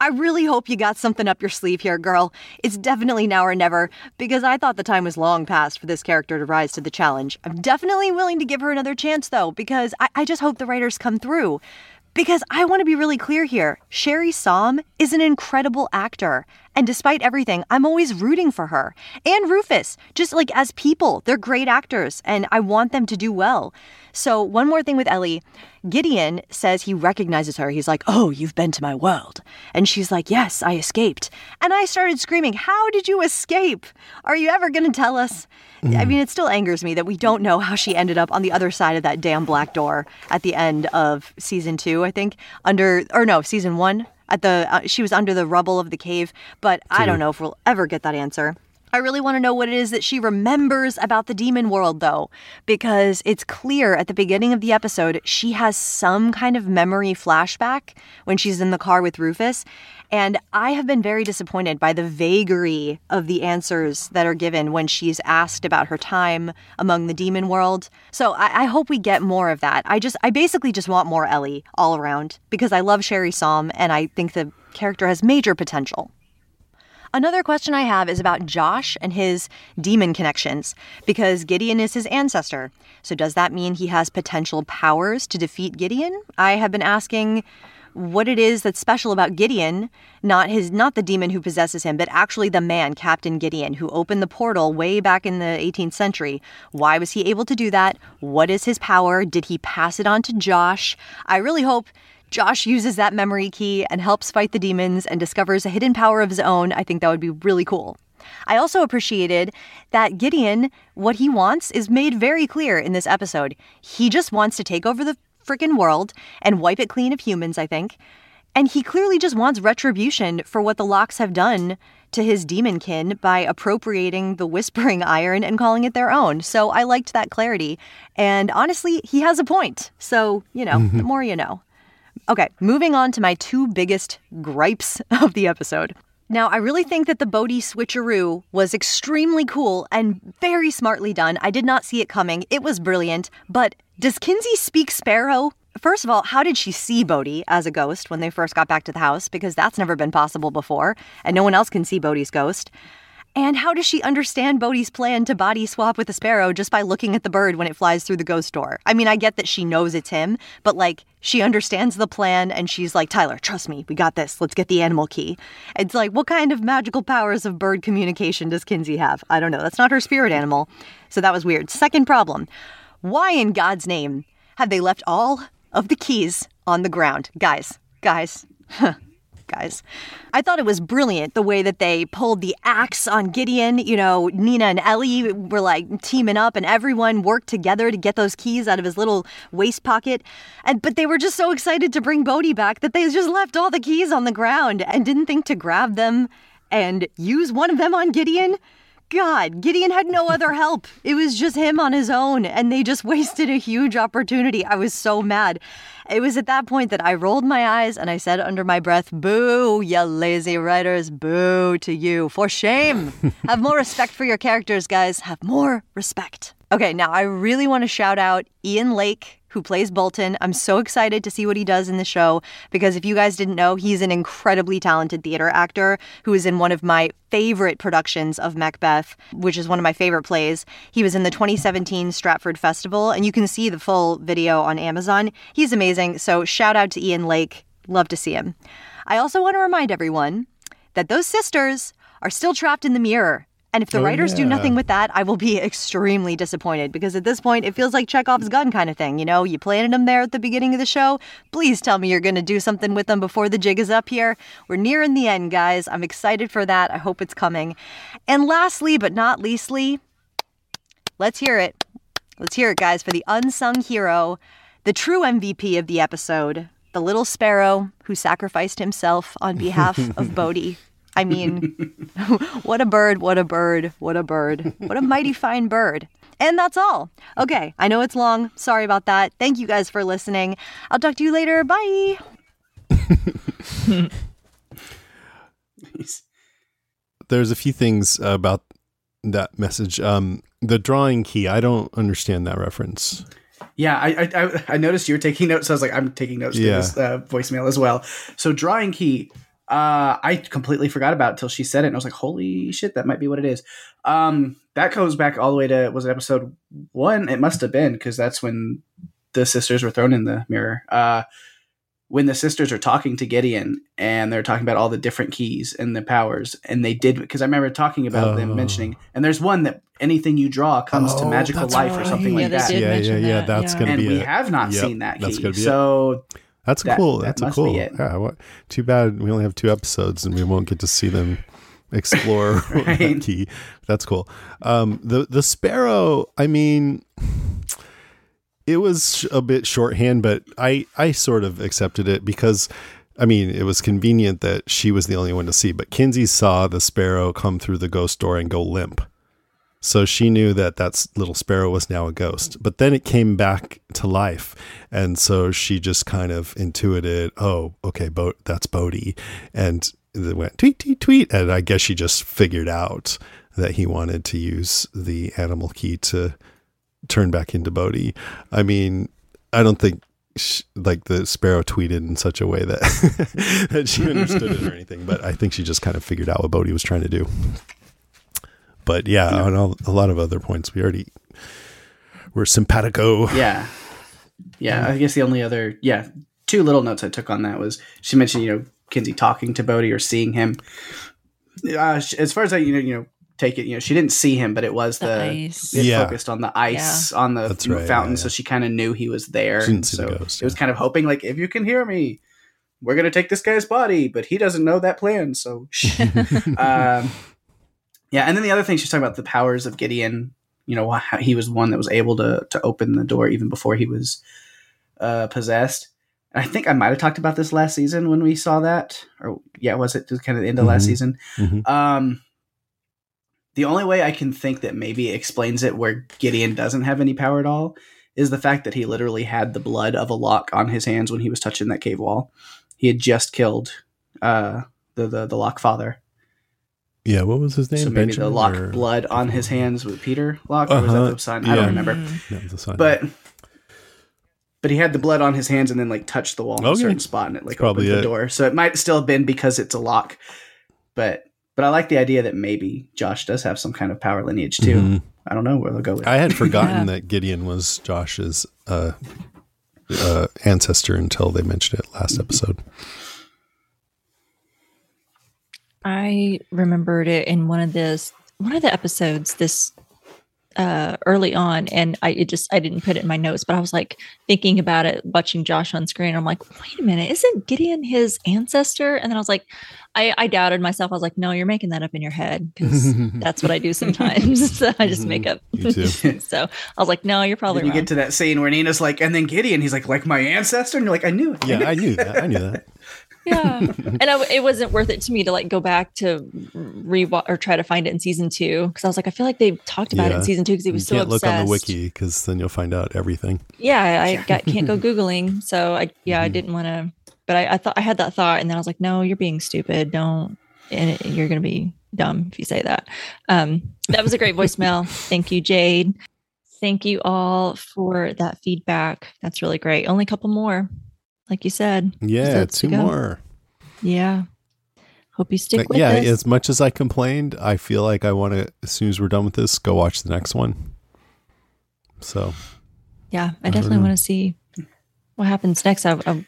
I really hope you got something up your sleeve here, girl. It's definitely now or never, because I thought the time was long past for this character to rise to the challenge. I'm definitely willing to give her another chance, though, because I, I just hope the writers come through. Because I want to be really clear here Sherri Saum is an incredible actor. And despite everything, I'm always rooting for her. And Rufus, just like as people, they're great actors, and I want them to do well. So, one more thing with Ellie Gideon says he recognizes her. He's like, Oh, you've been to my world. And she's like, Yes, I escaped. And I started screaming, How did you escape? Are you ever going to tell us? I mm-hmm. mean, it still angers me that we don't know how she ended up on the other side of that damn black door at the end of season two, I think. Under, or no, season one. At the, uh, she was under the rubble of the cave, but I don't know if we'll ever get that answer. I really want to know what it is that she remembers about the demon world, though, because it's clear at the beginning of the episode she has some kind of memory flashback when she's in the car with Rufus. And I have been very disappointed by the vagary of the answers that are given when she's asked about her time among the demon world. So I, I hope we get more of that. I just, I basically just want more Ellie all around because I love Sherri Saum and I think the character has major potential. Another question I have is about Josh and his demon connections, because Gideon is his ancestor. So, does that mean he has potential powers to defeat Gideon? I have been asking what it is that's special about Gideon, not his not the demon who possesses him, but actually the man, Captain Gideon, who opened the portal way back in the 18th century. Why was he able to do that? What is his power? Did he pass it on to Josh? I really hope Josh uses that memory key and helps fight the demons and discovers a hidden power of his own. I think that would be really cool. I also appreciated that Gideon, what he wants is made very clear in this episode. He just wants to take over the freaking world and wipe it clean of humans, I think. And he clearly just wants retribution for what the Lockes have done to his demon kin by appropriating the Whispering Iron and calling it their own. So I liked that clarity. And honestly, he has a point. So, you know, mm-hmm. the more you know. Okay, moving on to my two biggest gripes of the episode. Now, I really think that the Bode switcheroo was extremely cool and very smartly done. I did not see it coming. It was brilliant. But does Kinsey speak Sparrow? First of all, how did she see Bode as a ghost when they first got back to the house? Because that's never been possible before, and no one else can see Bode's ghost. And how does she understand Bode's plan to body swap with a sparrow just by looking at the bird when it flies through the ghost door? I mean, I get that she knows it's him, but like, she understands the plan and she's like, Tyler, trust me, we got this. Let's get the animal key. It's like, what kind of magical powers of bird communication does Kinsey have? I don't know. That's not her spirit animal. So that was weird. Second problem why in God's name have they left all of the keys on the ground? Guys, guys, guys. I thought it was brilliant the way that they pulled the axe on Gideon. You know, Nina and Ellie were like teaming up and everyone worked together to get those keys out of his little waist pocket. And but they were just so excited to bring Bode back that they just left all the keys on the ground and didn't think to grab them and use one of them on Gideon. God, Gideon had no other help. It was just him on his own, and they just wasted a huge opportunity. I was so mad. It was at that point that I rolled my eyes and I said under my breath, Boo, you lazy writers, boo to you. For shame. Have more respect for your characters, guys. Have more respect. Okay, now I really want to shout out Ian Lake, who plays Bolton. I'm so excited to see what he does in the show because if you guys didn't know, he's an incredibly talented theater actor who is in one of my favorite productions of Macbeth, which is one of my favorite plays. He was in the 2017 Stratford Festival, and you can see the full video on Amazon. He's amazing. So shout out to Ian Lake. Love to see him. I also want to remind everyone that those sisters are still trapped in the mirror. And if the Oh, writers do nothing with that, I will be extremely disappointed because at this point, it feels like Chekhov's gun kind of thing. You know, you planted them there at the beginning of the show. Please tell me you're going to do something with them before the jig is up here. We're nearing the end, guys. I'm excited for that. I hope it's coming. And lastly, but not leastly, let's hear it. Let's hear it, guys, for the unsung hero, the true MVP of the episode, the little sparrow who sacrificed himself on behalf of Bode. I mean, what a bird, what a bird, what a bird, what a mighty fine bird. And that's all. Okay, I know it's long. Sorry about that. Thank you guys for listening. I'll talk to you later. Bye. There's a few things about that message. Um, the drawing key, I don't understand that reference. Yeah, I, I I- I noticed you were taking notes. So I was like, I'm taking notes Yeah. to this uh, voicemail as well. So drawing key, uh, I completely forgot about it till she said it, and I was like, holy shit, that might be what it is. Um, that goes back all the way to was it episode one? It must have been because that's when the sisters were thrown in the mirror. Uh, when the sisters are talking to Gideon and they're talking about all the different keys and the powers, and they did because I remember talking about them Oh. mentioning, and there's one that anything you draw comes to Oh, magical that's life or something. Yeah, like that. did yeah, yeah, mention yeah. That's yeah. gonna and be And we it. have not Yep, seen that that's key. gonna be it. That's That- cool. that That's a cool. Yeah. What, too bad we only have two episodes and we won't get to see them explore Right. that key. That's cool. Um, the the sparrow. I mean, it was a bit shorthand, but I I sort of accepted it because. I mean, it was convenient that she was the only one to see, but Kinsey saw the sparrow come through the ghost door and go limp. So she knew that that little sparrow was now a ghost. But then it came back to life. And so she just kind of intuited, oh, okay, Bo- that's Bode. And it went tweet, tweet, tweet. And I guess she just figured out that he wanted to use the animal key to turn back into Bode. I mean, I don't think. like the sparrow tweeted in such a way that that she understood it or anything, but I think she just kind of figured out what Bode was trying to do. But yeah, on all, a lot of other points, we already were simpatico. yeah, yeah. I guess the only other yeah two little notes I took on that was she mentioned you know Kinsey talking to Bode or seeing him. Uh, as far as I you know you know take it you know she didn't see him, but it was The the, ice. it Yeah. focused on the ice on the That's right, fountain, yeah, so she kind of knew he was there. She didn't see so the ghost, It was kind of hoping like if you can hear me. We're gonna take this guy's body, but he doesn't know that plan. So, um, yeah. And then the other thing she's talking about the powers of Gideon. You know, how he was one that was able to to open the door even before he was uh, possessed. And I think I might have talked about this last season when we saw that, or yeah, was it just kind of the end of last Mhm. season? Mhm. Um, the only way I can think that maybe explains it where Gideon doesn't have any power at all is the fact that he literally had the blood of a Locke on his hands when he was touching that cave wall. He had just killed uh, the, the the Locke father, Yeah, what was his name? so maybe Benjamin the Locke or- blood on his hands with Peter Locke, or was Uh-huh, that the son? I don't remember. Mm. Yeah, it was a sign. But but he had the blood on his hands and then like touched the wall in a certain spot and it like probably opened the it. door. So it might still have been because it's a Locke. But but I like the idea that maybe Josh does have some kind of power lineage too. Mhm. I don't know where they'll go with. I had forgotten Yeah. that Gideon was Josh's uh, uh, ancestor until they mentioned it last episode. I remembered it in one of this one of the episodes this uh early on and I it just I didn't put it in my notes, but I was like thinking about it, watching Josh on screen. I'm like, wait a minute, isn't Gideon his ancestor? And then I was like, I, I doubted myself. I was like, no, you're making that up in your head because that's what I do sometimes. so I just make up. So I was like, no, you're probably then you wrong. get to that scene where Nina's like, and then Gideon, he's like, like my ancestor, and you're like, I knew it. Yeah, I knew that. I knew that. Yeah and I, it wasn't worth it to me to like go back to re or try to find it in season two because i was like i feel like they talked about it in season two because he You was so can't look on the wiki because then you'll find out everything. yeah i got can't go googling so i yeah Mm-hmm. i didn't want to but I, I thought i had that thought and then i was like no you're being stupid don't and it, you're gonna be dumb if you say that um that was a great voicemail thank you jade Thank you all for that feedback. That's really great. Only a couple more, like you said. Yeah, two more. Yeah. Hope you stick with yeah, us. as much as I complained, I feel like I want to, as soon as we're done with this, go watch the next one. So, yeah, I don't definitely want to see what happens next. I, I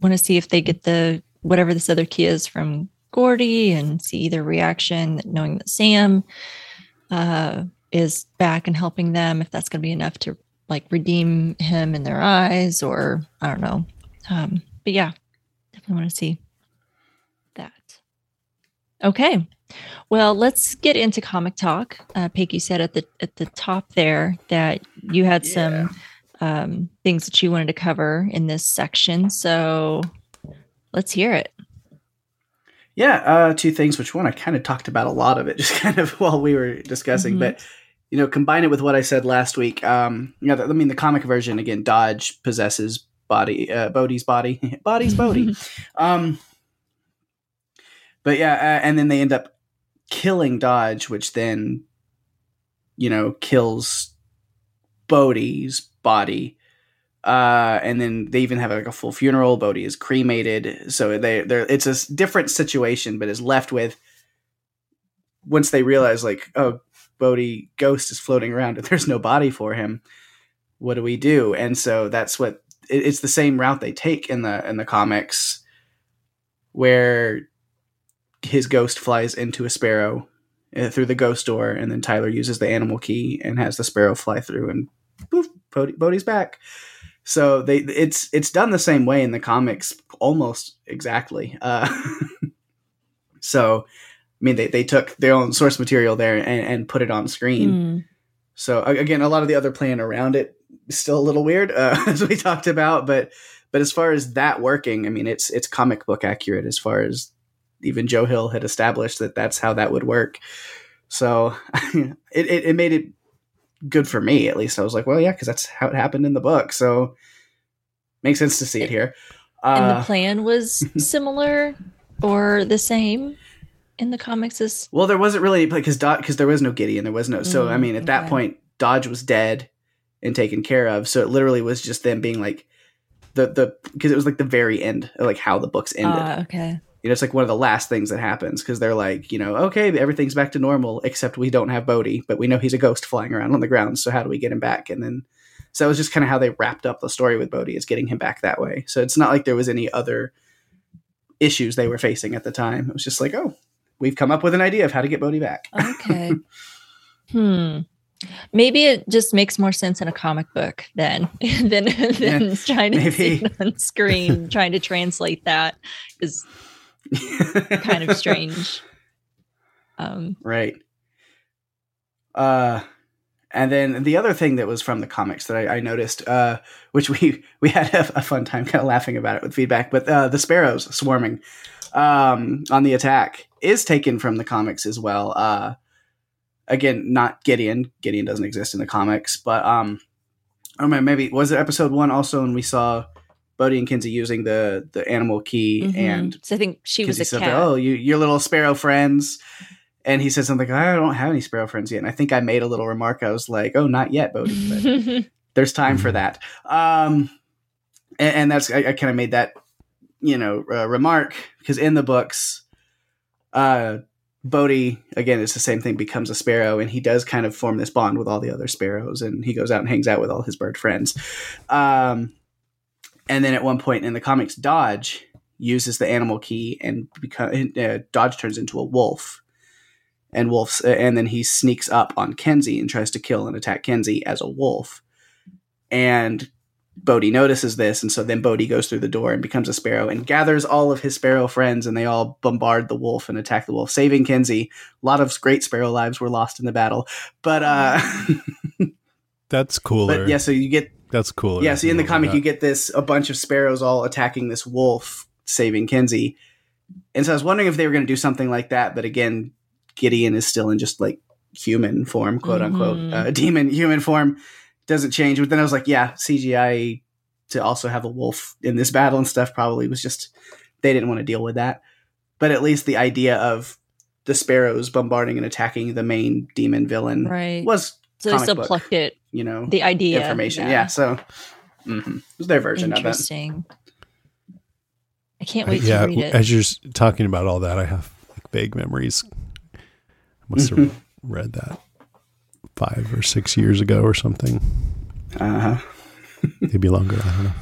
want to see if they get the whatever this other key is from Gordy and see their reaction, knowing that Sam uh, is back and helping them. If that's going to be enough to like redeem him in their eyes, or I don't know. Um, but yeah, definitely want to see that. Okay. Well, let's get into comic talk. Uh, you said at the at the top there that you had some um, things that you wanted to cover in this section. So let's hear it. Yeah, uh, two things. Which one I kind of talked about a lot of it, just kind of while we were discussing. Mhm. But you know, combine it with what I said last week. Um, you know, the- I mean, the comic version again. Dodge possesses body, uh, Bodhi's body, body's Bodhi. um, but yeah, uh, and then they end up killing Dodge, which then, you know, kills Bodie's body. Uh, and then they even have like a full funeral. Bodie is cremated, so they they're it's a different situation, but is left with once they realize like, oh, Bodhi ghost is floating around and there's no body for him. What do we do? And so that's what it, it's the same route they take in the in the comics, where his ghost flies into a sparrow uh, through the ghost door, and then Tyler uses the animal key and has the sparrow fly through, and poof, Bode, Bode's back. So they it's it's done the same way in the comics, almost exactly. Uh, so, I mean, they, they took their own source material there and, and put it on screen. Mm. So again, a lot of the other plan around it still a little weird, uh, as we talked about. But but as far as that working, I mean, it's it's comic book accurate as far as even Joe Hill had established that that's how that would work. So it, it it made it good for me at least. I was like, well, yeah, because that's how it happened in the book. So makes sense to see it here. And Uh, the plan was similar or the same in the comics as Well, there wasn't really because because there was no Gideon, there was no. So I Mm, mean, at that point, Dodge was dead and taken care of. So it literally was just them being like the the because it was like the very end, of like how the books ended. Ah, okay. you know, it's like one of the last things that happens because they're like, you know, okay, everything's back to normal except we don't have Bode, but we know he's a ghost flying around on the ground. So how do we get him back? And then so that was just kind of how they wrapped up the story with Bode is getting him back that way. So it's not like there was any other issues they were facing at the time. It was just like, oh, we've come up with an idea of how to get Bode back. Okay. hmm. Maybe it just makes more sense in a comic book then than than Yeah, trying to see it on screen. trying to translate that is kind of strange. Um, right. Uh, and then the other thing that was from the comics that I, I noticed, uh, which we we had a, a fun time kind of laughing about it with feedback, but uh, the sparrows swarming um, on the attack is taken from the comics as well. Again, not Gideon. Gideon doesn't exist in the comics, but um, I don't remember, maybe was it episode one also when we saw Bode and Kinsey using the the animal key mhm. and so I think she was a said, cat. "Oh, you, your little sparrow friends," and he said something. I don't have any sparrow friends yet. And I think I made a little remark. I was like, "Oh, not yet, Bode, but there's time for that." Um, and, and that's I, I kind of made that you know uh, remark because in the books, uh, Bode again it's the same thing becomes a sparrow, and he does kind of form this bond with all the other sparrows, and he goes out and hangs out with all his bird friends. Um, and then at one point in the comics, Dodge uses the animal key and become uh, Dodge turns into a wolf, and wolves, and then he sneaks up on Kinsey and tries to kill and attack Kinsey as a wolf, and Bode notices this, and so then Bode goes through the door and becomes a sparrow and gathers all of his sparrow friends, and they all bombard the wolf and attack the wolf, saving Kinsey. A lot of great sparrow lives were lost in the battle, but uh, That's cooler. but yeah, so you get That's cooler. yeah, see in the comic like you get this a bunch of sparrows all attacking this wolf, saving Kinsey. And so I was wondering if they were going to do something like that, but again, Gideon is still in just like human form, quote unquote, Mhm. uh, demon human form. Doesn't change. But then I was like, yeah, CGI to also have a wolf in this battle and stuff probably was just they didn't want to deal with that. But at least the idea of the sparrows bombarding and attacking the main demon villain right. was so they comic still book. plucked it you know, The idea. information. Yeah. so mhm. it was their version of it. Interesting. I can't wait yeah, to read it. as you're talking about all that, I have like vague memories. I must have read that five or six years ago or something. Uh huh. Maybe longer. I don't know.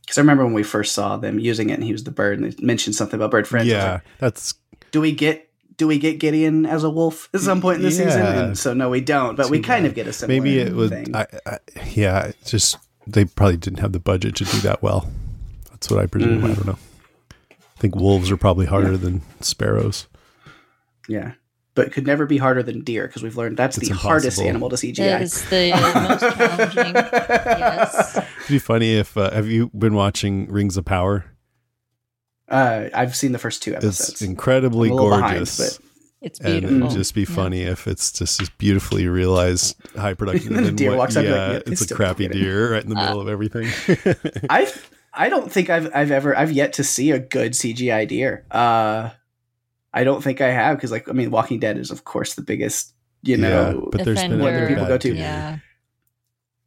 Because I remember when we first saw them using it, and he was the bird, and they mentioned something about bird friends. Yeah, like, that's do we get do we get Gideon as a wolf at some point in the season? And so no, we don't. But we kind bad. of get a similar. maybe it was. Thing. I, I, yeah, it's just they probably didn't have the budget to do that well. That's what I presume. Mm-hmm. I don't know. I think wolves are probably harder than sparrows. yeah, but it could never be harder than deer because we've learned that's It's the hardest animal to CGI. That is the most challenging. Yes. It'd be funny if uh, have you been watching Rings of Power? Uh, I've seen the first two episodes. It's incredibly I'm a little behind, gorgeous. but- It's and it'd just be Yeah. funny if it's just this beautifully realized high production. And then a deer what- walks up, yeah, like, yeah, it's it's a crappy getting- deer right in the Uh, middle of everything. I I don't think I've I've ever I've yet to see a good CGI deer. Uh, I don't think I have because like I mean, Walking Dead is of course the biggest. You yeah, know, but there's been Defender. other People go to. Yeah.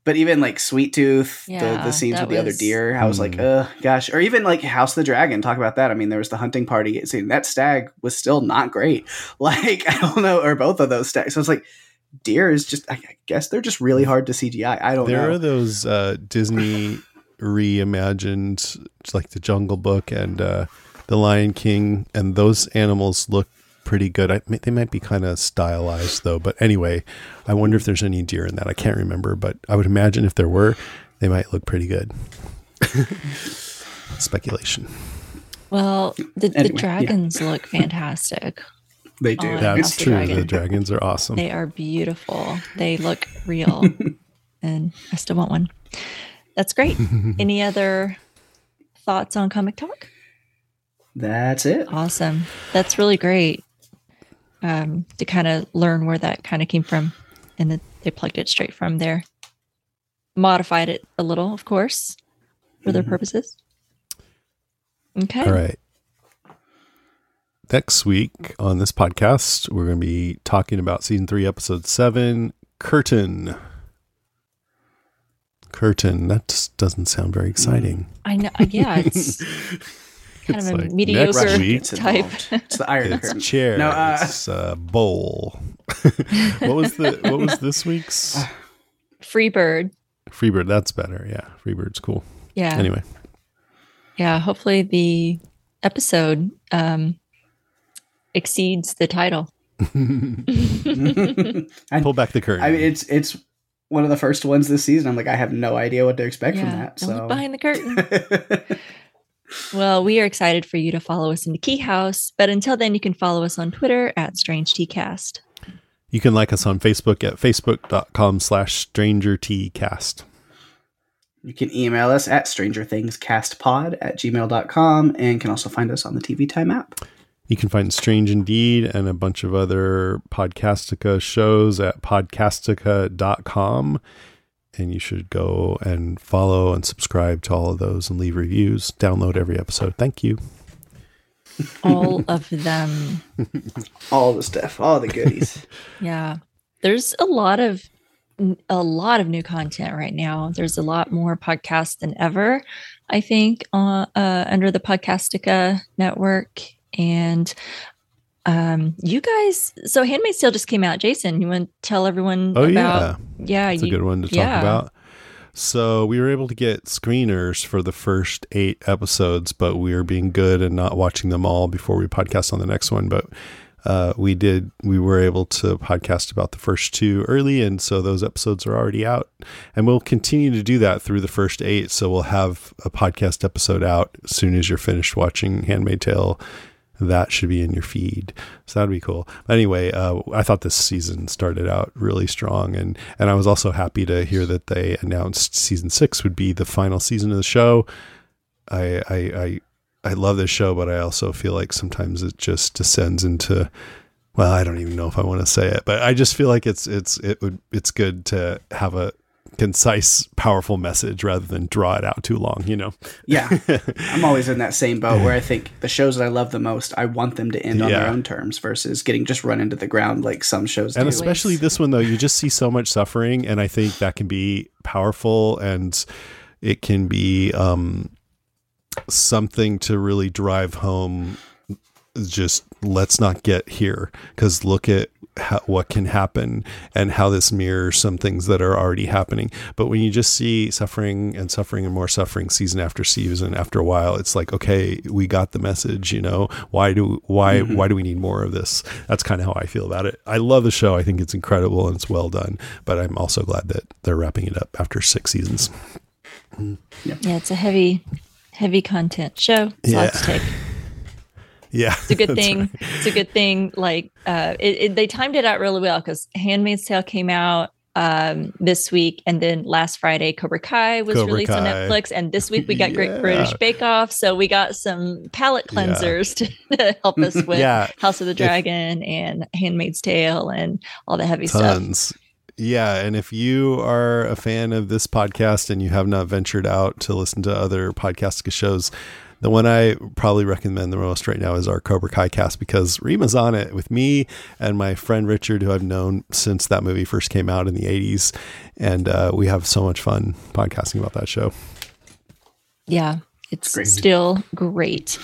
but even like Sweet Tooth, the, Yeah, the scenes with the other deer, I was like, Hmm. uh, gosh. Or even like House of the Dragon, talk about that. I mean, there was the hunting party scene. That stag was still not great. Like, I don't know, or both of those stags. So it's like, deer is just, I guess they're just really hard to CGI. I don't There know. are those uh, Disney reimagined, like the Jungle Book and uh, the Lion King, and those animals look pretty good. I, they might be kind of stylized though, but anyway, I wonder if there's any deer in that. I can't remember, but I would imagine if there were, they might look pretty good. Speculation. Well, the, Anyway, the yeah. dragons look fantastic. they do. Oh, That's true. Dragon. The dragons are awesome. They are beautiful. They look real. and I still want one. That's great. Any other thoughts on comic talk? That's it. Awesome. That's really great. Um, to kind of learn where that kind of came from and that they plugged it straight from there. Modified it a little, of course, for their purposes. Okay. All right. Next week on this podcast, we're going to be talking about season three, episode seven, Curtain. Curtain. That just doesn't sound very exciting. I know. Yeah, it's kind It's of a like, mediocre next week, Gets type. It's the Iron It's Curtain. chair. No, uh, it's uh, bowl. what was the what was this week's Freebird. Freebird? That's better. Yeah, Freebird's cool. Yeah. Anyway, Yeah. Hopefully the episode um, exceeds the title. I, pull back the curtain. I mean, it's it's one of the first ones this season. I'm like, I have no idea what to expect from that. So look behind the curtain. Well, we are excited for you to follow us in the Key House. But until then, you can follow us on Twitter at Strange Cast. you can like us on Facebook at facebook.com slash stranger T cast. You can email us at strangerthingscastpod at gmail.com and can also find us on the TV Time app. You can find Strange Indeed and a bunch of other Podcastica shows at podcastica.com. And you should go and follow and subscribe to all of those and leave reviews. Download every episode. Thank you. All of them. All the stuff, all the goodies. Yeah. There's a lot of a lot of new content right now. There's a lot more podcasts than ever, I think, uh, uh, under the Podcastica network. And um, you guys, so Handmaid's Tale just came out. Jason, you want to tell everyone Oh, about? Yeah, It's a good one to talk yeah. about. So we were able to get screeners for the first eight episodes, but we are being good and not watching them all before we podcast on the next one. But uh, we did, we were able to podcast about the first two early, and so those episodes are already out, and we'll continue to do that through the first eight. So we'll have a podcast episode out as soon as you're finished watching Handmaid Tale. That should be in your feed, so that'd be cool. But Anyway, uh, I thought this season started out really strong, and and I was also happy to hear that they announced season six would be the final season of the show. I I I, I love this show, but I also feel like sometimes it just descends into well, I don't even know if I want to say it, but I just feel like it's it's it would it's good to have a concise, powerful message rather than draw it out too long, you know? Yeah. I'm always in that same boat where I think the shows that I love the most, I want them to end on their own terms versus getting just run into the ground like some shows and do. especially this one though you just see so much suffering and i think that can be powerful and it can be um something to really drive home just let's not get here because look at how, what can happen and how this mirrors some things that are already happening. But when you just see suffering and suffering and more suffering season after season after a while it's like okay we got the message you know? Why do why mm-hmm. why do we need more of this? That's kind of how i feel about it. I love the show. I think it's incredible and it's well done but i'm also glad that they're wrapping it up after six seasons. Mm-hmm. Yeah, it's a heavy, heavy content show. It's a lot to Yeah. Yeah It's a good thing. It's a good thing. Like uh, it, it, they timed it out really well because *Handmaid's Tale* came out um this week and then last friday cobra kai was Cobra released on netflix and this week we got great british bake off so we got some palate Yeah. cleansers to help us with Yeah. house of the dragon and handmaid's tale and all the heavy stuff tons yeah and if you are a fan of this podcast and you have not ventured out to listen to other podcast shows the one I probably recommend the most right now is our Cobra Kai cast because Rima's on it with me and my friend Richard, who I've known since that movie first came out in the 80s. And uh, we have so much fun podcasting about that show. Yeah, it's Great. still great.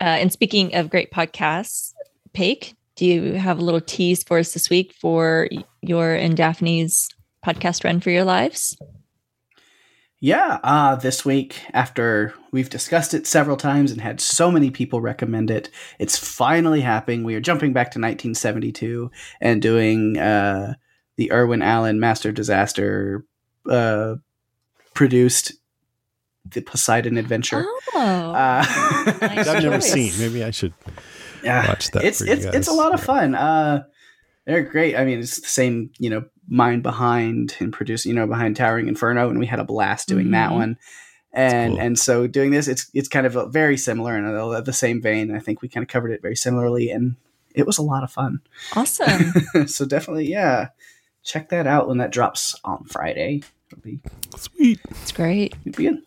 Uh, and speaking of great podcasts, Paik, do you have a little tease for us this week for your and Daphne's podcast run for your lives? Yeah, uh, this week, after we've discussed it several times and had so many people recommend it, it's finally happening. We are jumping back to 1972 and doing uh, the Irwin Allen Master Disaster uh, produced The Poseidon Adventure. Oh, Uh, Nice I've never seen. Maybe I should. yeah, watch that It's for you it's it's a lot of fun. Uh, they're great. I mean, it's the same you know mind behind and producing you know behind Towering Inferno, and we had a blast doing that Mhm. one. And cool. and so doing this, it's it's kind of a very similar and uh, the same vein. I think we kind of covered it very similarly, and it was a lot of fun. awesome. so definitely, yeah, check that out when that drops on Friday. It'll be, Sweet. It's great. it'll be good.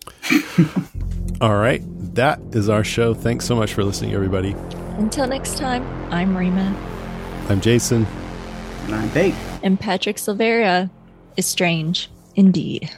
All right. That is our show. Thanks so much for listening, everybody. Until next time, I'm Rima, I'm Jason. And I'm and Patrick Silveria is strange indeed.